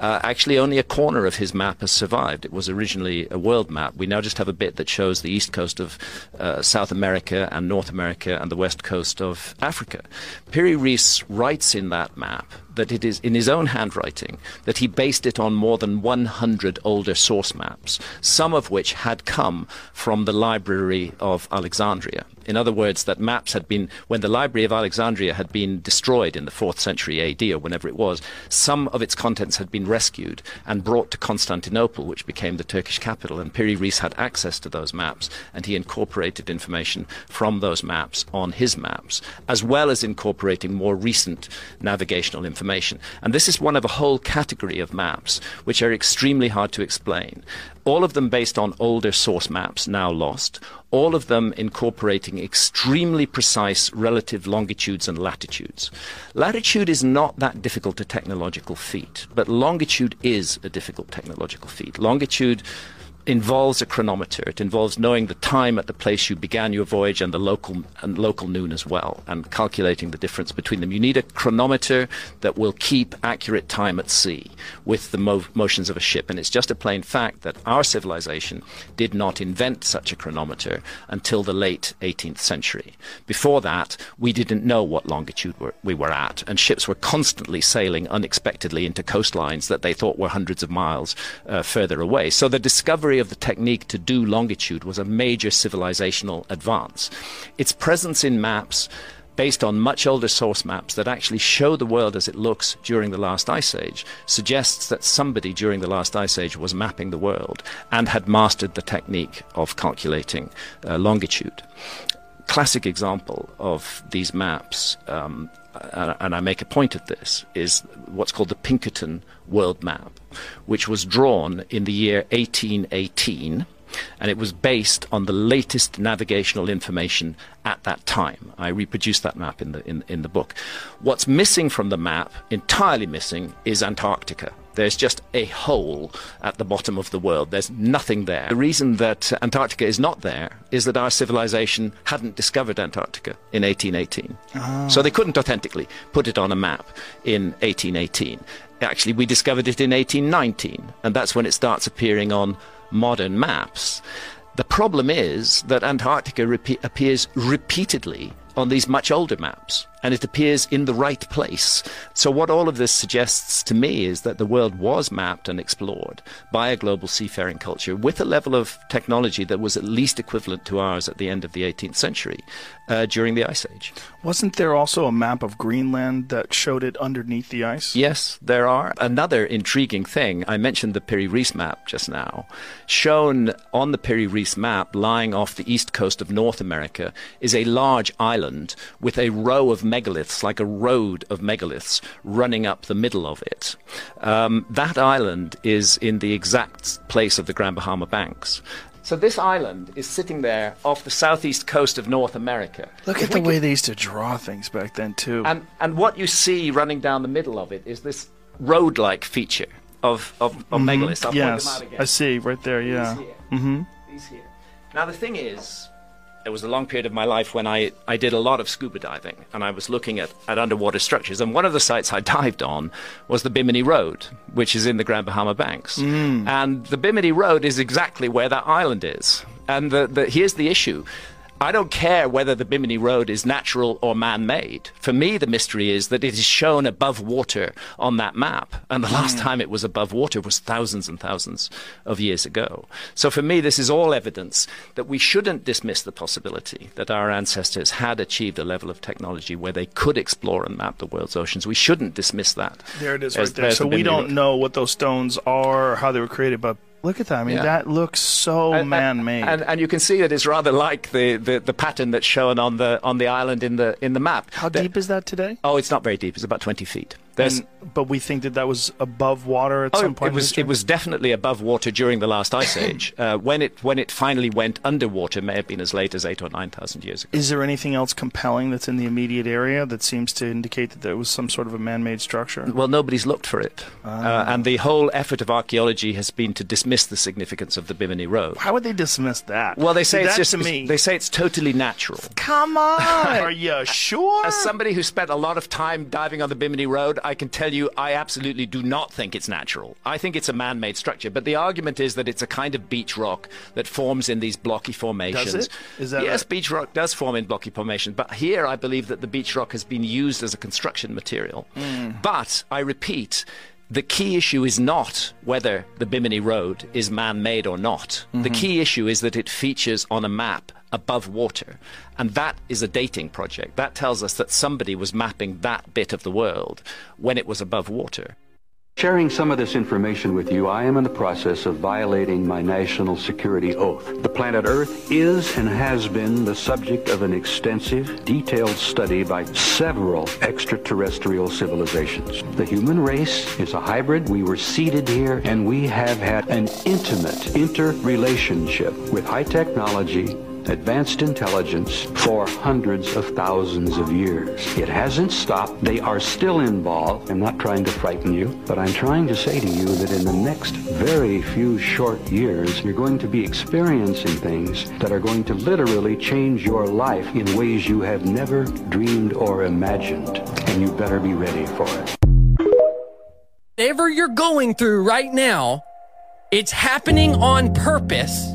Uh, actually, only a corner of his map has survived. It was originally a world map. We now just have a bit that shows the east coast of uh, South America and North America and the west coast of Africa. Piri Reis writes in that map that it is in his own handwriting that he based it on more than 100 older source maps, some of which had come from the Library of Alexandria. In other words, that maps had been, when the Library of Alexandria had been destroyed in the 4th century AD or whenever it was, some of its contents had been rescued and brought to Constantinople, which became the Turkish capital. And Piri Reis had access to those maps, and he incorporated information from those maps on his maps, as well as incorporating more recent navigational information. And this is one of a whole category of maps which are extremely hard to explain. All of them based on older source maps, now lost, all of them incorporating extremely precise relative longitudes and latitudes. Latitude is not that difficult a technological feat, but longitude is a difficult technological feat. Longitude involves a chronometer. It involves knowing the time at the place you began your voyage and the local and local noon as well, and calculating the difference between them. You need a chronometer that will keep accurate time at sea with the mo- motions of a ship. And it's just a plain fact that our civilization did not invent such a chronometer until the late 18th century. Before that, we didn't know what longitude we're, we were at, and ships were constantly sailing unexpectedly into coastlines that they thought were hundreds of miles uh, further away. So the discovery of the technique to do longitude was a major civilizational advance. Its presence in maps based on much older source maps that actually show the world as it looks during the last ice age suggests that somebody during the last ice age was mapping the world and had mastered the technique of calculating uh, longitude classic example of these maps um, and I make a point of this, is what's called the Pinkerton World Map, which was drawn in the year 1818 and it was based on the latest navigational information at that time. I reproduced that map in the in, in the book. What's missing from the map, entirely missing, is Antarctica. There's just a hole at the bottom of the world. There's nothing there. The reason that Antarctica is not there is that our civilization hadn't discovered Antarctica in 1818.
Ah.
So they couldn't authentically put it on a map in 1818. Actually, we discovered it in 1819, and that's when it starts appearing on modern maps. The problem is that Antarctica appears repeatedly on these much older maps, and it appears in the right place. So, what all of this suggests to me is that the world was mapped and explored by a global seafaring culture with a level of technology that was at least equivalent to ours at the end of the 18th century uh, during the Ice Age.
Wasn't there also a map of Greenland that showed it underneath the ice?
Yes, there are. Another intriguing thing, I mentioned the Piri Reis map just now. Shown on the Piri Reis map, lying off the east coast of North America, is a large island with a row of megaliths, like a road of megaliths, running up the middle of it. Um, that island is in the exact place of the Grand Bahama Banks. So this island is sitting there off the southeast coast of North America.
Look at the way they used to draw things back then, too.
and and what you see running down the middle of it is this road-like feature of of, of
Mhm.
megaliths. I'll
yes,
them out again.
I see right there. Yeah.
These here.
Mm-hmm.
These here. Now the thing is, there was a long period of my life when I, I did a lot of scuba diving and I was looking at, at underwater structures. And one of the sites I dived on was the Bimini Road, which is in the Grand Bahama Banks.
Mm.
And the Bimini Road is exactly where that island is. And the, the, here's the issue. I don't care whether the Bimini Road is natural or man made. For me, the mystery is that it is shown above water on that map. And the last
Mm.
time it was above water was thousands and thousands of years ago. So for me, this is all evidence that we shouldn't dismiss the possibility that our ancestors had achieved a level of technology where they could explore and map the world's oceans. We shouldn't dismiss that.
There it is right there. So
the
we don't
Road.
know what those stones are or how they were created, but look at that. I mean,
Yeah.
that looks so man-made.
And, and you can see that it's rather like the, the, the pattern that's shown on the on the island in the in the map.
How deep is that today?
Oh, it's not very deep. It's about 20 feet. There's,
And- but we think that that was above water at
oh,
some point.
it was it was definitely above water during the last ice age. Uh, when it when it finally went underwater, may have been as late as eight or nine thousand years ago.
Is there anything else compelling that's in the immediate area that seems to indicate that there was some sort of a man-made structure?
Well, nobody's looked for it,
Ah.
uh, and the whole effort of archaeology has been to dismiss the significance of the Bimini Road.
How would they dismiss that?
Well, they say
See,
it's just.
me.
They say it's totally natural.
Come on, are you sure?
As somebody who spent a lot of time diving on the Bimini Road, I can tell you I absolutely do not think it's natural. I think it's a man made structure. But the argument is that it's a kind of beach rock that forms in these blocky formations.
Does it? Is that
yes,
right?
beach rock does form in blocky formations. But here I believe that the beach rock has been used as a construction material.
Mm.
But I repeat, the key issue is not whether the Bimini Road is man made or not. The
Mhm.
key issue is that it features on a map above water. And that is a dating project. That tells us that somebody was mapping that bit of the world when it was above water.
Sharing some of this information with you, I am in the process of violating my national security oath. The planet Earth is and has been the subject of an extensive, detailed study by several extraterrestrial civilizations. The human race is a hybrid. We were seeded here, and we have had an intimate interrelationship with high technology, advanced intelligence for hundreds of thousands of years. It hasn't stopped. They are still involved. I'm not trying to frighten you, but I'm trying to say to you that in the next very few short years, you're going to be experiencing things that are going to literally change your life in ways you have never dreamed or imagined. And you better be ready for it.
Whatever you're going through right now, it's happening on purpose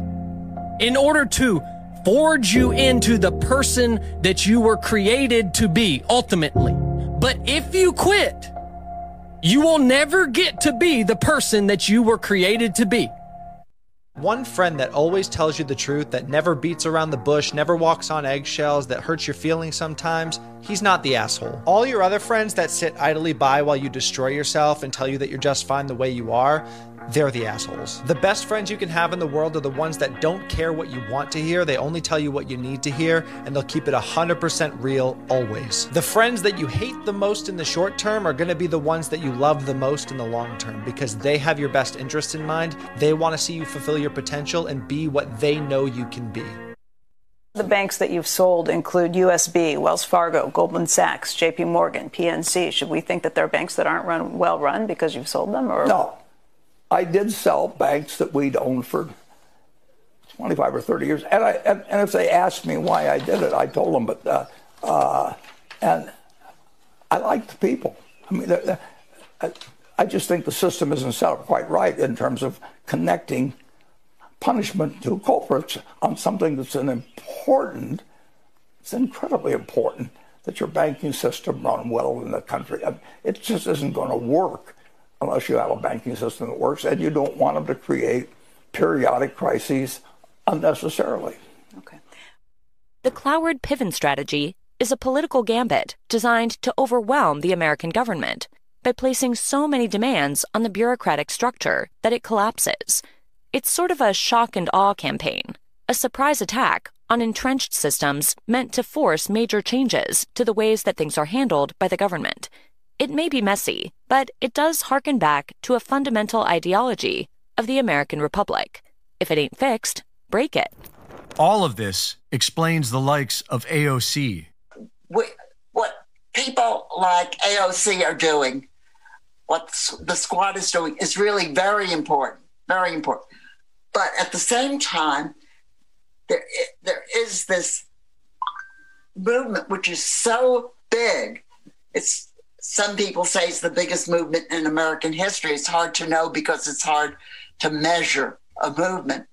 in order to forge you into the person that you were created to be ultimately. But if you quit, you will never get to be the person that you were created to be.
One friend that always tells you the truth, that never beats around the bush, never walks on eggshells, that hurts your feelings sometimes, he's not the asshole. All your other friends that sit idly by while you destroy yourself and tell you that you're just fine the way you are, they're the assholes. The best friends you can have in the world are the ones that don't care what you want to hear, they only tell you what you need to hear, and they'll keep it 100% real always. The friends that you hate the most in the short term are going to be the ones that you love the most in the long term because they have your best interests in mind. They want to see you fulfill your potential and be what they know you can be.
The banks that you've sold include USB, Wells Fargo, Goldman Sachs, JP Morgan, PNC. Should we think that they're banks that aren't run well run because you've sold them or
No. I did sell banks that we'd owned for 25 or 30 years. And, I, and, and if they asked me why I did it, I told them. But, uh, uh, and I like the people. I mean, they're- they're- I, I just think the system isn't set up quite right in terms of connecting punishment to culprits on something that's an important, it's incredibly important that your banking system run well in the country. I mean, It just isn't going to work unless you have a banking system that works, and you don't want them to create periodic crises unnecessarily. Okay.
The Cloward Piven strategy is a political gambit designed to overwhelm the American government by placing so many demands on the bureaucratic structure that it collapses. It's sort of a shock and awe campaign, a surprise attack on entrenched systems meant to force major changes to the ways that things are handled by the government. It may be messy, but it does harken back to a fundamental ideology of the American Republic. If it ain't fixed, break it.
All of this explains the likes of AOC.
we, what people like AOC are doing, what the squad is doing, is really very important, very important. But at the same time, there there is this movement which is so big. It's some people say it's the biggest movement in American history. It's hard to know because it's hard to measure a movement,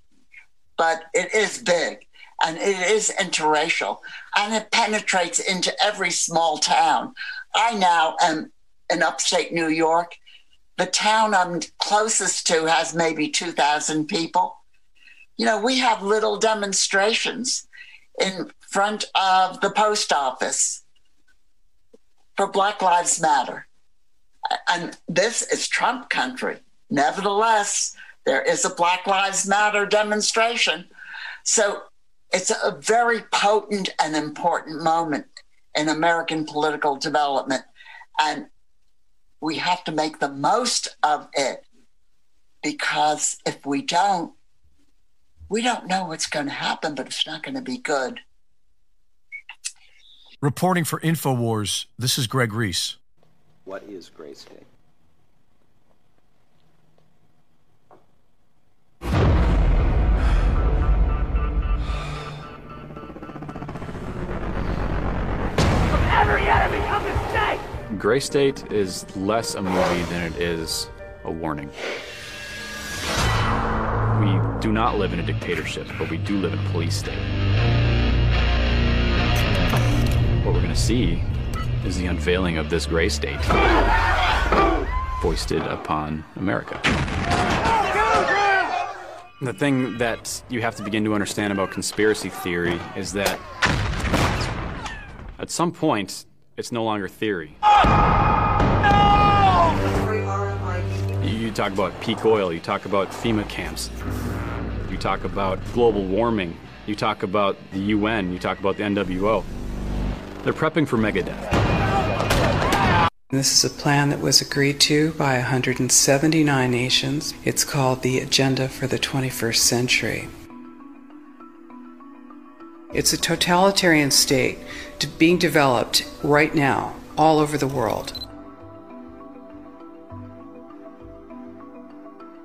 but it is big and it is interracial and it penetrates into every small town. I now am in upstate New York. The town I'm closest to has maybe 2,000 people. You know, we have little demonstrations in front of the post office for Black Lives Matter. And this is Trump country. Nevertheless, there is a Black Lives Matter demonstration. So it's a very potent and important moment in American political development. And we have to make the most of it because if we don't, we don't know what's going to happen, but it's not going to be good.
Reporting for InfoWars, this is Greg Reese.
What is Gray State?
Every enemy of the state!
Gray State is less a movie than it is a warning. We do not live in a dictatorship, but we do live in a police state. What we're going to see is the unveiling of this gray state foisted upon America. The thing that you have to begin to understand about conspiracy theory is that at some point, it's no longer theory. You you talk about peak oil, you talk about FEMA camps, you talk about global warming, you talk about the UN, you talk about the NWO. They're prepping for megadeath.
This is a plan that was agreed to by 179 nations. It's called the Agenda for the 21st Century. It's a totalitarian state being developed right now all over the world.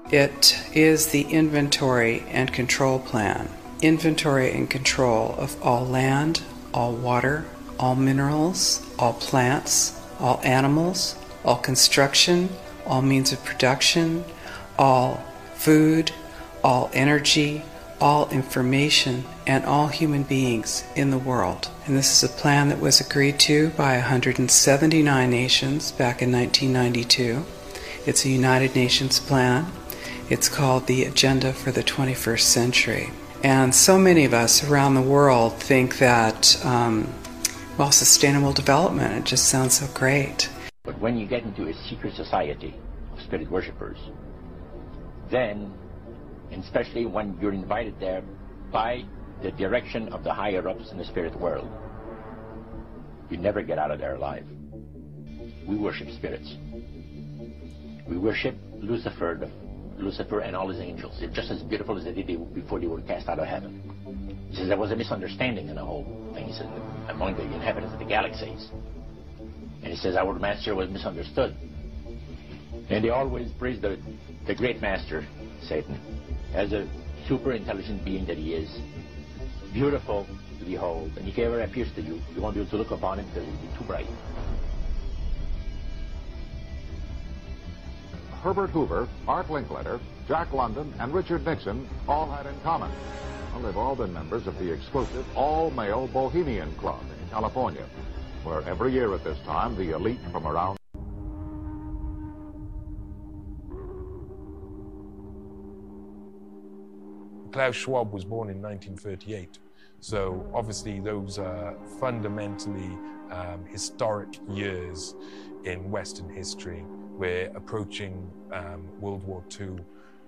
It is the inventory and control plan. Inventory and control of all land, all water, all minerals, all plants, all animals, all construction, all means of production, all food, all energy, all information, and all human beings in the world. And this is a plan that was agreed to by 179 nations back in 1992. It's a United Nations plan. It's called the Agenda for the 21st Century. And so many of us around the world think that, um, well, sustainable development, it just sounds so great.
But when you get into a secret society of spirit worshippers,
then, and especially when you're invited there by the direction of the higher ups in the spirit world, you never get out of there alive. We worship spirits. We worship Lucifer, the, Lucifer and all his angels. They're just as beautiful as they did before they were cast out of heaven. He says there was a misunderstanding in the whole thing. He says among the inhabitants of the galaxies. And he says our master was misunderstood. And they always praise the, the great master, Satan, as a super intelligent being that he is. Beautiful to behold. And if he ever appears to you, you won't be able to look upon him because he will be too bright.
Herbert Hoover, Art Linkletter, Jack London, and Richard Nixon all had in common. Well, they've all been members of the exclusive all-male Bohemian Club in California, where every year at this time the elite from around
Klaus Schwab was born in 1938. So obviously those are fundamentally um, historic years in Western history. We're approaching um, World War II.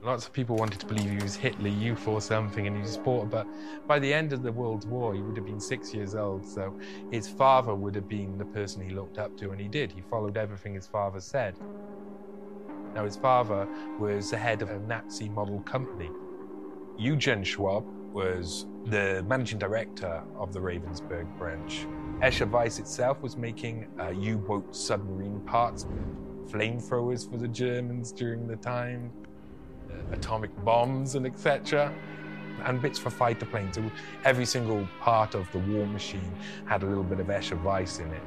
Lots of people wanted to believe he was Hitler youth or something and he was sport, but by the end of the World War, he would have been six years old. So his father would have been the person he looked up to, and he did. He followed everything his father said. Now, his father was the head of a Nazi model company. Eugen Schwab was the managing director of the Ravensburg branch. Escher Wyss itself was making uh, U-boat submarine parts, flamethrowers for the Germans during the time, uh, atomic bombs and etc. And bits for fighter planes. Every single part of the war machine had a little bit of Escher Wyss in it.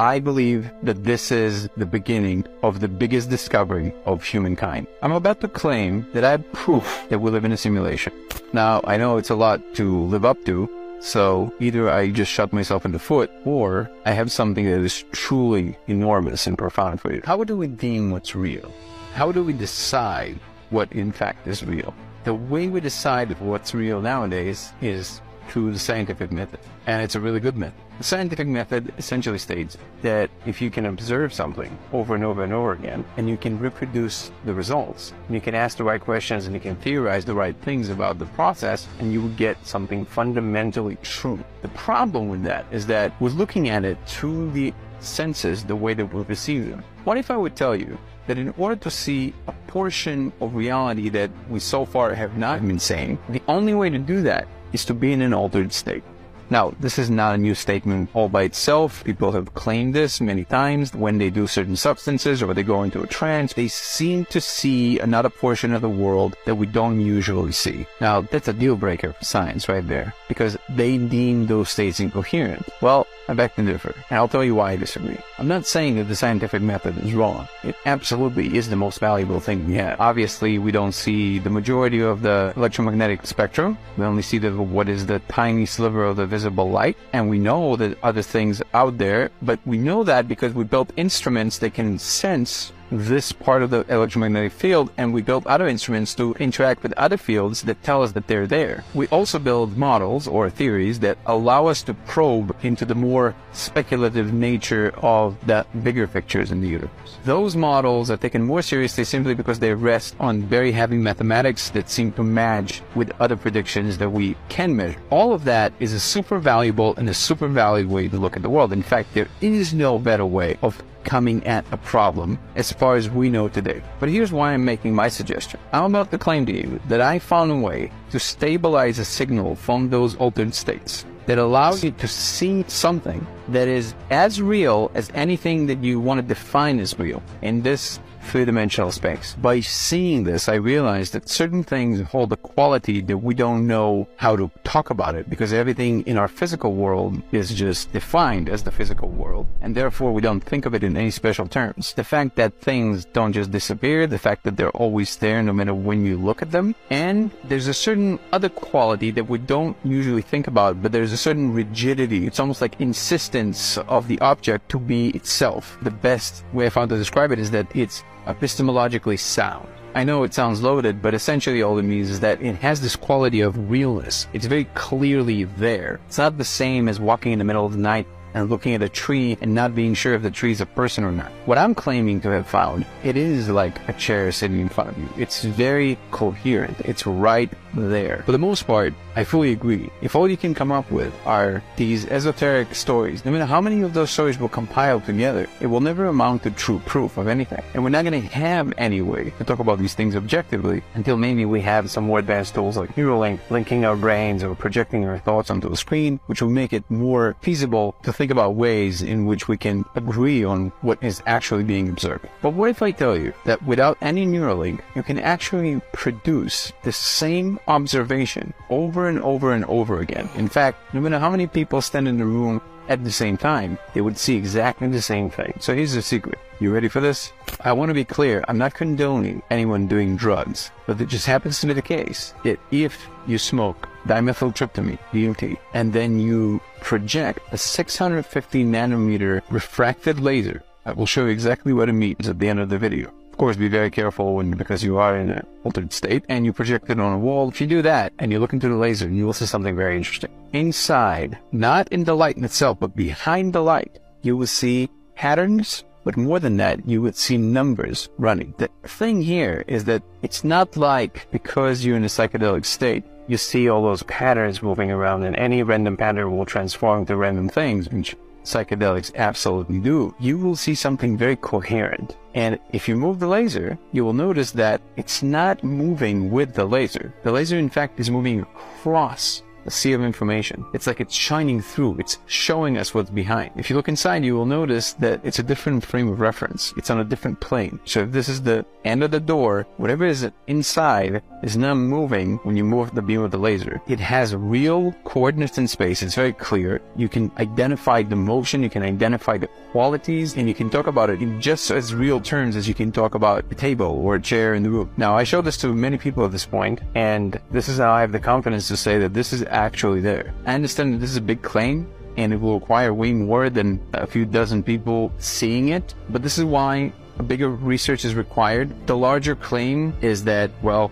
I believe that this is the beginning of the biggest discovery of humankind. I'm about to claim that I have proof that we live in a simulation. Now, I know it's a lot to live up to, so either I just shot myself in the foot, or I have something that is truly enormous and profound for you. How do we deem what's real? How do we decide what in fact is real? The way we decide what's real nowadays is through the scientific method. And it's a really good method. The scientific method essentially states that if you can observe something over and over and over again, and you can reproduce the results, and you can ask the right questions and you can theorize the right things about the process, and you will get something fundamentally true. The problem with that is that we're looking at it through the senses the way that we perceive them. What if I would tell you that in order to see a portion of reality that we so far have not been seeing, the only way to do that is to be in an altered state. Now, this is not a new statement all by itself. People have claimed this many times. When they do certain substances or they go into a trance, they seem to see another portion of the world that we don't usually see. Now, that's a deal breaker for science right there because they deem those states incoherent. Well, I beg to differ, and I'll tell you why I disagree. I'm not saying that the scientific method is wrong. It absolutely is the most valuable thing we have. Obviously, we don't see the majority of the electromagnetic spectrum. We only see the, what is the tiny sliver of the visible light, and we know that other things out there, but we know that because we built instruments that can sense this part of the electromagnetic field and we build other instruments to interact with other fields that tell us that they're there. We also build models or theories that allow us to probe into the more speculative nature of the bigger pictures in the universe. Those models are taken more seriously simply because they rest on very heavy mathematics that seem to match with other predictions that we can measure. All of that is a super valuable and a super valid way to look at the world. In fact, there is no better way of coming at a problem as far as we know today. But here's why I'm making my suggestion. I'm about to claim to you that I found a way to stabilize a signal from those altered states that allows you to see something that is as real as anything that you want to define as real in this three-dimensional space. By seeing this, I realized that certain things hold a quality that we don't know how to talk about it because everything in our physical world is just defined as the physical world. And therefore, we don't think of it in any special terms. The fact that things don't just disappear, the fact that they're always there no matter when you look at them, and there's a certain other quality that we don't usually think about, but there's a certain rigidity. It's almost like insistence of the object to be itself. The best way I found to describe it is that it's epistemologically sound. I know it sounds loaded, but essentially all it means is that it has this quality of realness. It's very clearly there. It's not the same as walking in the middle of the night and looking at a tree and not being sure if the tree is a person or not. What I'm claiming to have found, it is like a chair sitting in front of you. It's very coherent. It's right there. For the most part, I fully agree. If all you can come up with are these esoteric stories, no matter how many of those stories will compile together, it will never amount to true proof of anything. And we're not going to have any way to talk about these things objectively until maybe we have some more advanced tools like Neuralink, linking our brains or projecting our thoughts onto a screen, which will make it more feasible to think about ways in which we can agree on what is actually being observed. But what if I tell you that without any Neuralink, you can actually produce the same observation over and over and over again? In fact, no matter how many people stand in the room at the same time, they would see exactly the same thing. So here's the secret. You ready for this? I want to be clear. I'm not condoning anyone doing drugs, but it just happens to be the case that if you smoke dimethyltryptamine, DMT, and then you project a 650 nanometer refracted laser, I will show you exactly what it means at the end of the video. Course, be very careful when because you are in an altered state and you project it on a wall. If you do that and you look into the laser, you will see something very interesting. Inside, not in the light in itself, but behind the light, you will see patterns. But more than that, you would see numbers running. The thing here is that it's not like because you're in a psychedelic state, you see all those patterns moving around and any random pattern will transform to random things, which psychedelics absolutely do, you will see something very coherent. And if you move the laser, you will notice that it's not moving with the laser. The laser, in fact, is moving across a sea of information. It's like it's shining through. It's showing us what's behind. If you look inside, you will notice that it's a different frame of reference. It's on a different plane. So if this is the end of the door, whatever is inside is not moving when you move the beam of the laser. It has real coordinates in space. It's very clear. You can identify the motion. You can identify the qualities and you can talk about it in just as real terms as you can talk about a table or a chair in the room. Now, I show this to many people at this point, and this is how I have the confidence to say that this is actually there. I understand that this is a big claim and it will require way more than a few dozen people seeing it, but this is why a bigger research is required. The larger claim is that, well,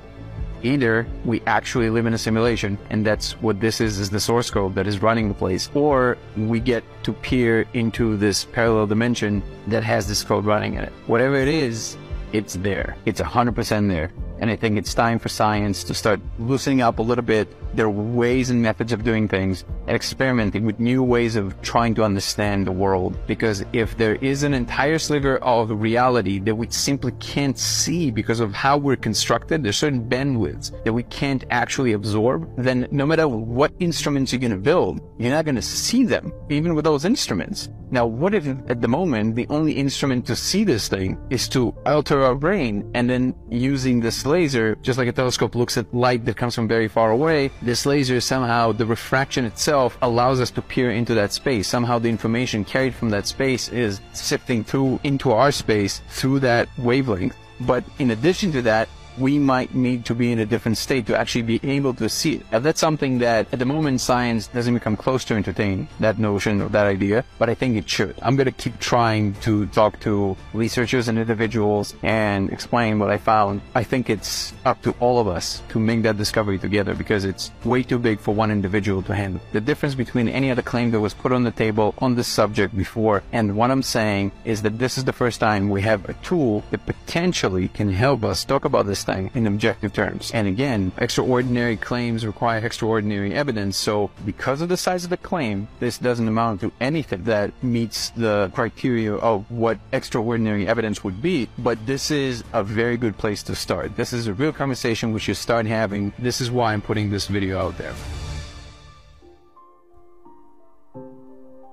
either we actually live in a simulation and that's what this is is the source code that is running the place or we get to peer into this parallel dimension that has this code running in it whatever it is it's there it's 100% there and I think it's time for science to start loosening up a little bit their ways and methods of doing things and experimenting with new ways of trying to understand the world. Because if there is an entire sliver of reality that we simply can't see because of how we're constructed, there's certain bandwidths that we can't actually absorb, then no matter what instruments you're going to build, you're not going to see them, even with those instruments. Now, what if at the moment the only instrument to see this thing is to alter our brain and then using this laser, just like a telescope looks at light that comes from very far away, this laser somehow, the refraction itself allows us to peer into that space. Somehow the information carried from that space is sifting through into our space through that wavelength. But in addition to that, we might need to be in a different state to actually be able to see it. Now, that's something that at the moment science doesn't become close to entertain that notion or that idea, but I think it should. I'm going to keep trying to talk to researchers and individuals and explain what I found. I think it's up to all of us to make that discovery together because it's way too big for one individual to handle. The difference between any other claim that was put on the table on this subject before and what I'm saying is that this is the first time we have a tool that potentially can help us talk about this thing in objective terms. And again, extraordinary claims require extraordinary evidence. So because of the size of the claim, this doesn't amount to anything that meets the criteria of what extraordinary evidence would be. But this is a very good place to start. This is a real conversation we should start having. This is why I'm putting this video out there.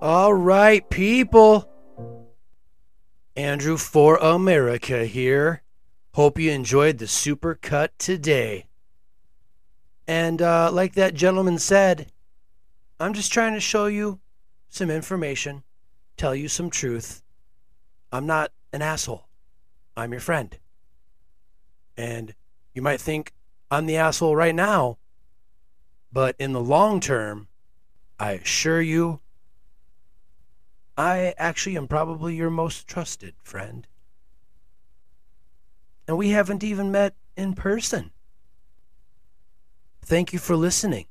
All right, people. Andrew for America here. Hope you enjoyed the super cut today. And uh, like that gentleman said, I'm just trying to show you some information, tell you some truth. I'm not an asshole. I'm your friend. And you might think I'm the asshole right now, but in the long term, I assure you, I actually am probably your most trusted friend. And we haven't even met in person. Thank you for listening.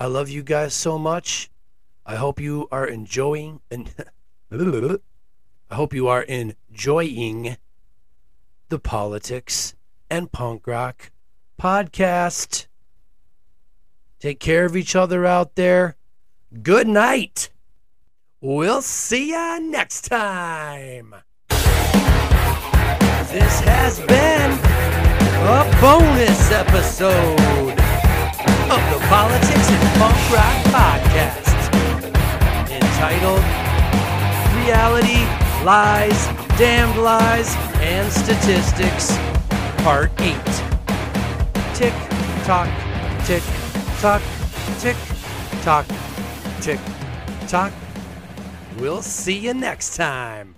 I love you guys so much.
I hope you are enjoying and I hope you are enjoying the politics and punk rock podcast. Take care of each other out there. Good night. We'll see ya next time. This has been a bonus episode of the Politics and Punk Rock Podcast entitled Reality, Lies, Damned Lies, and Statistics, Part 8. Tick, tock, tick, tock, tick, tock, tick, tock. We'll see you next time.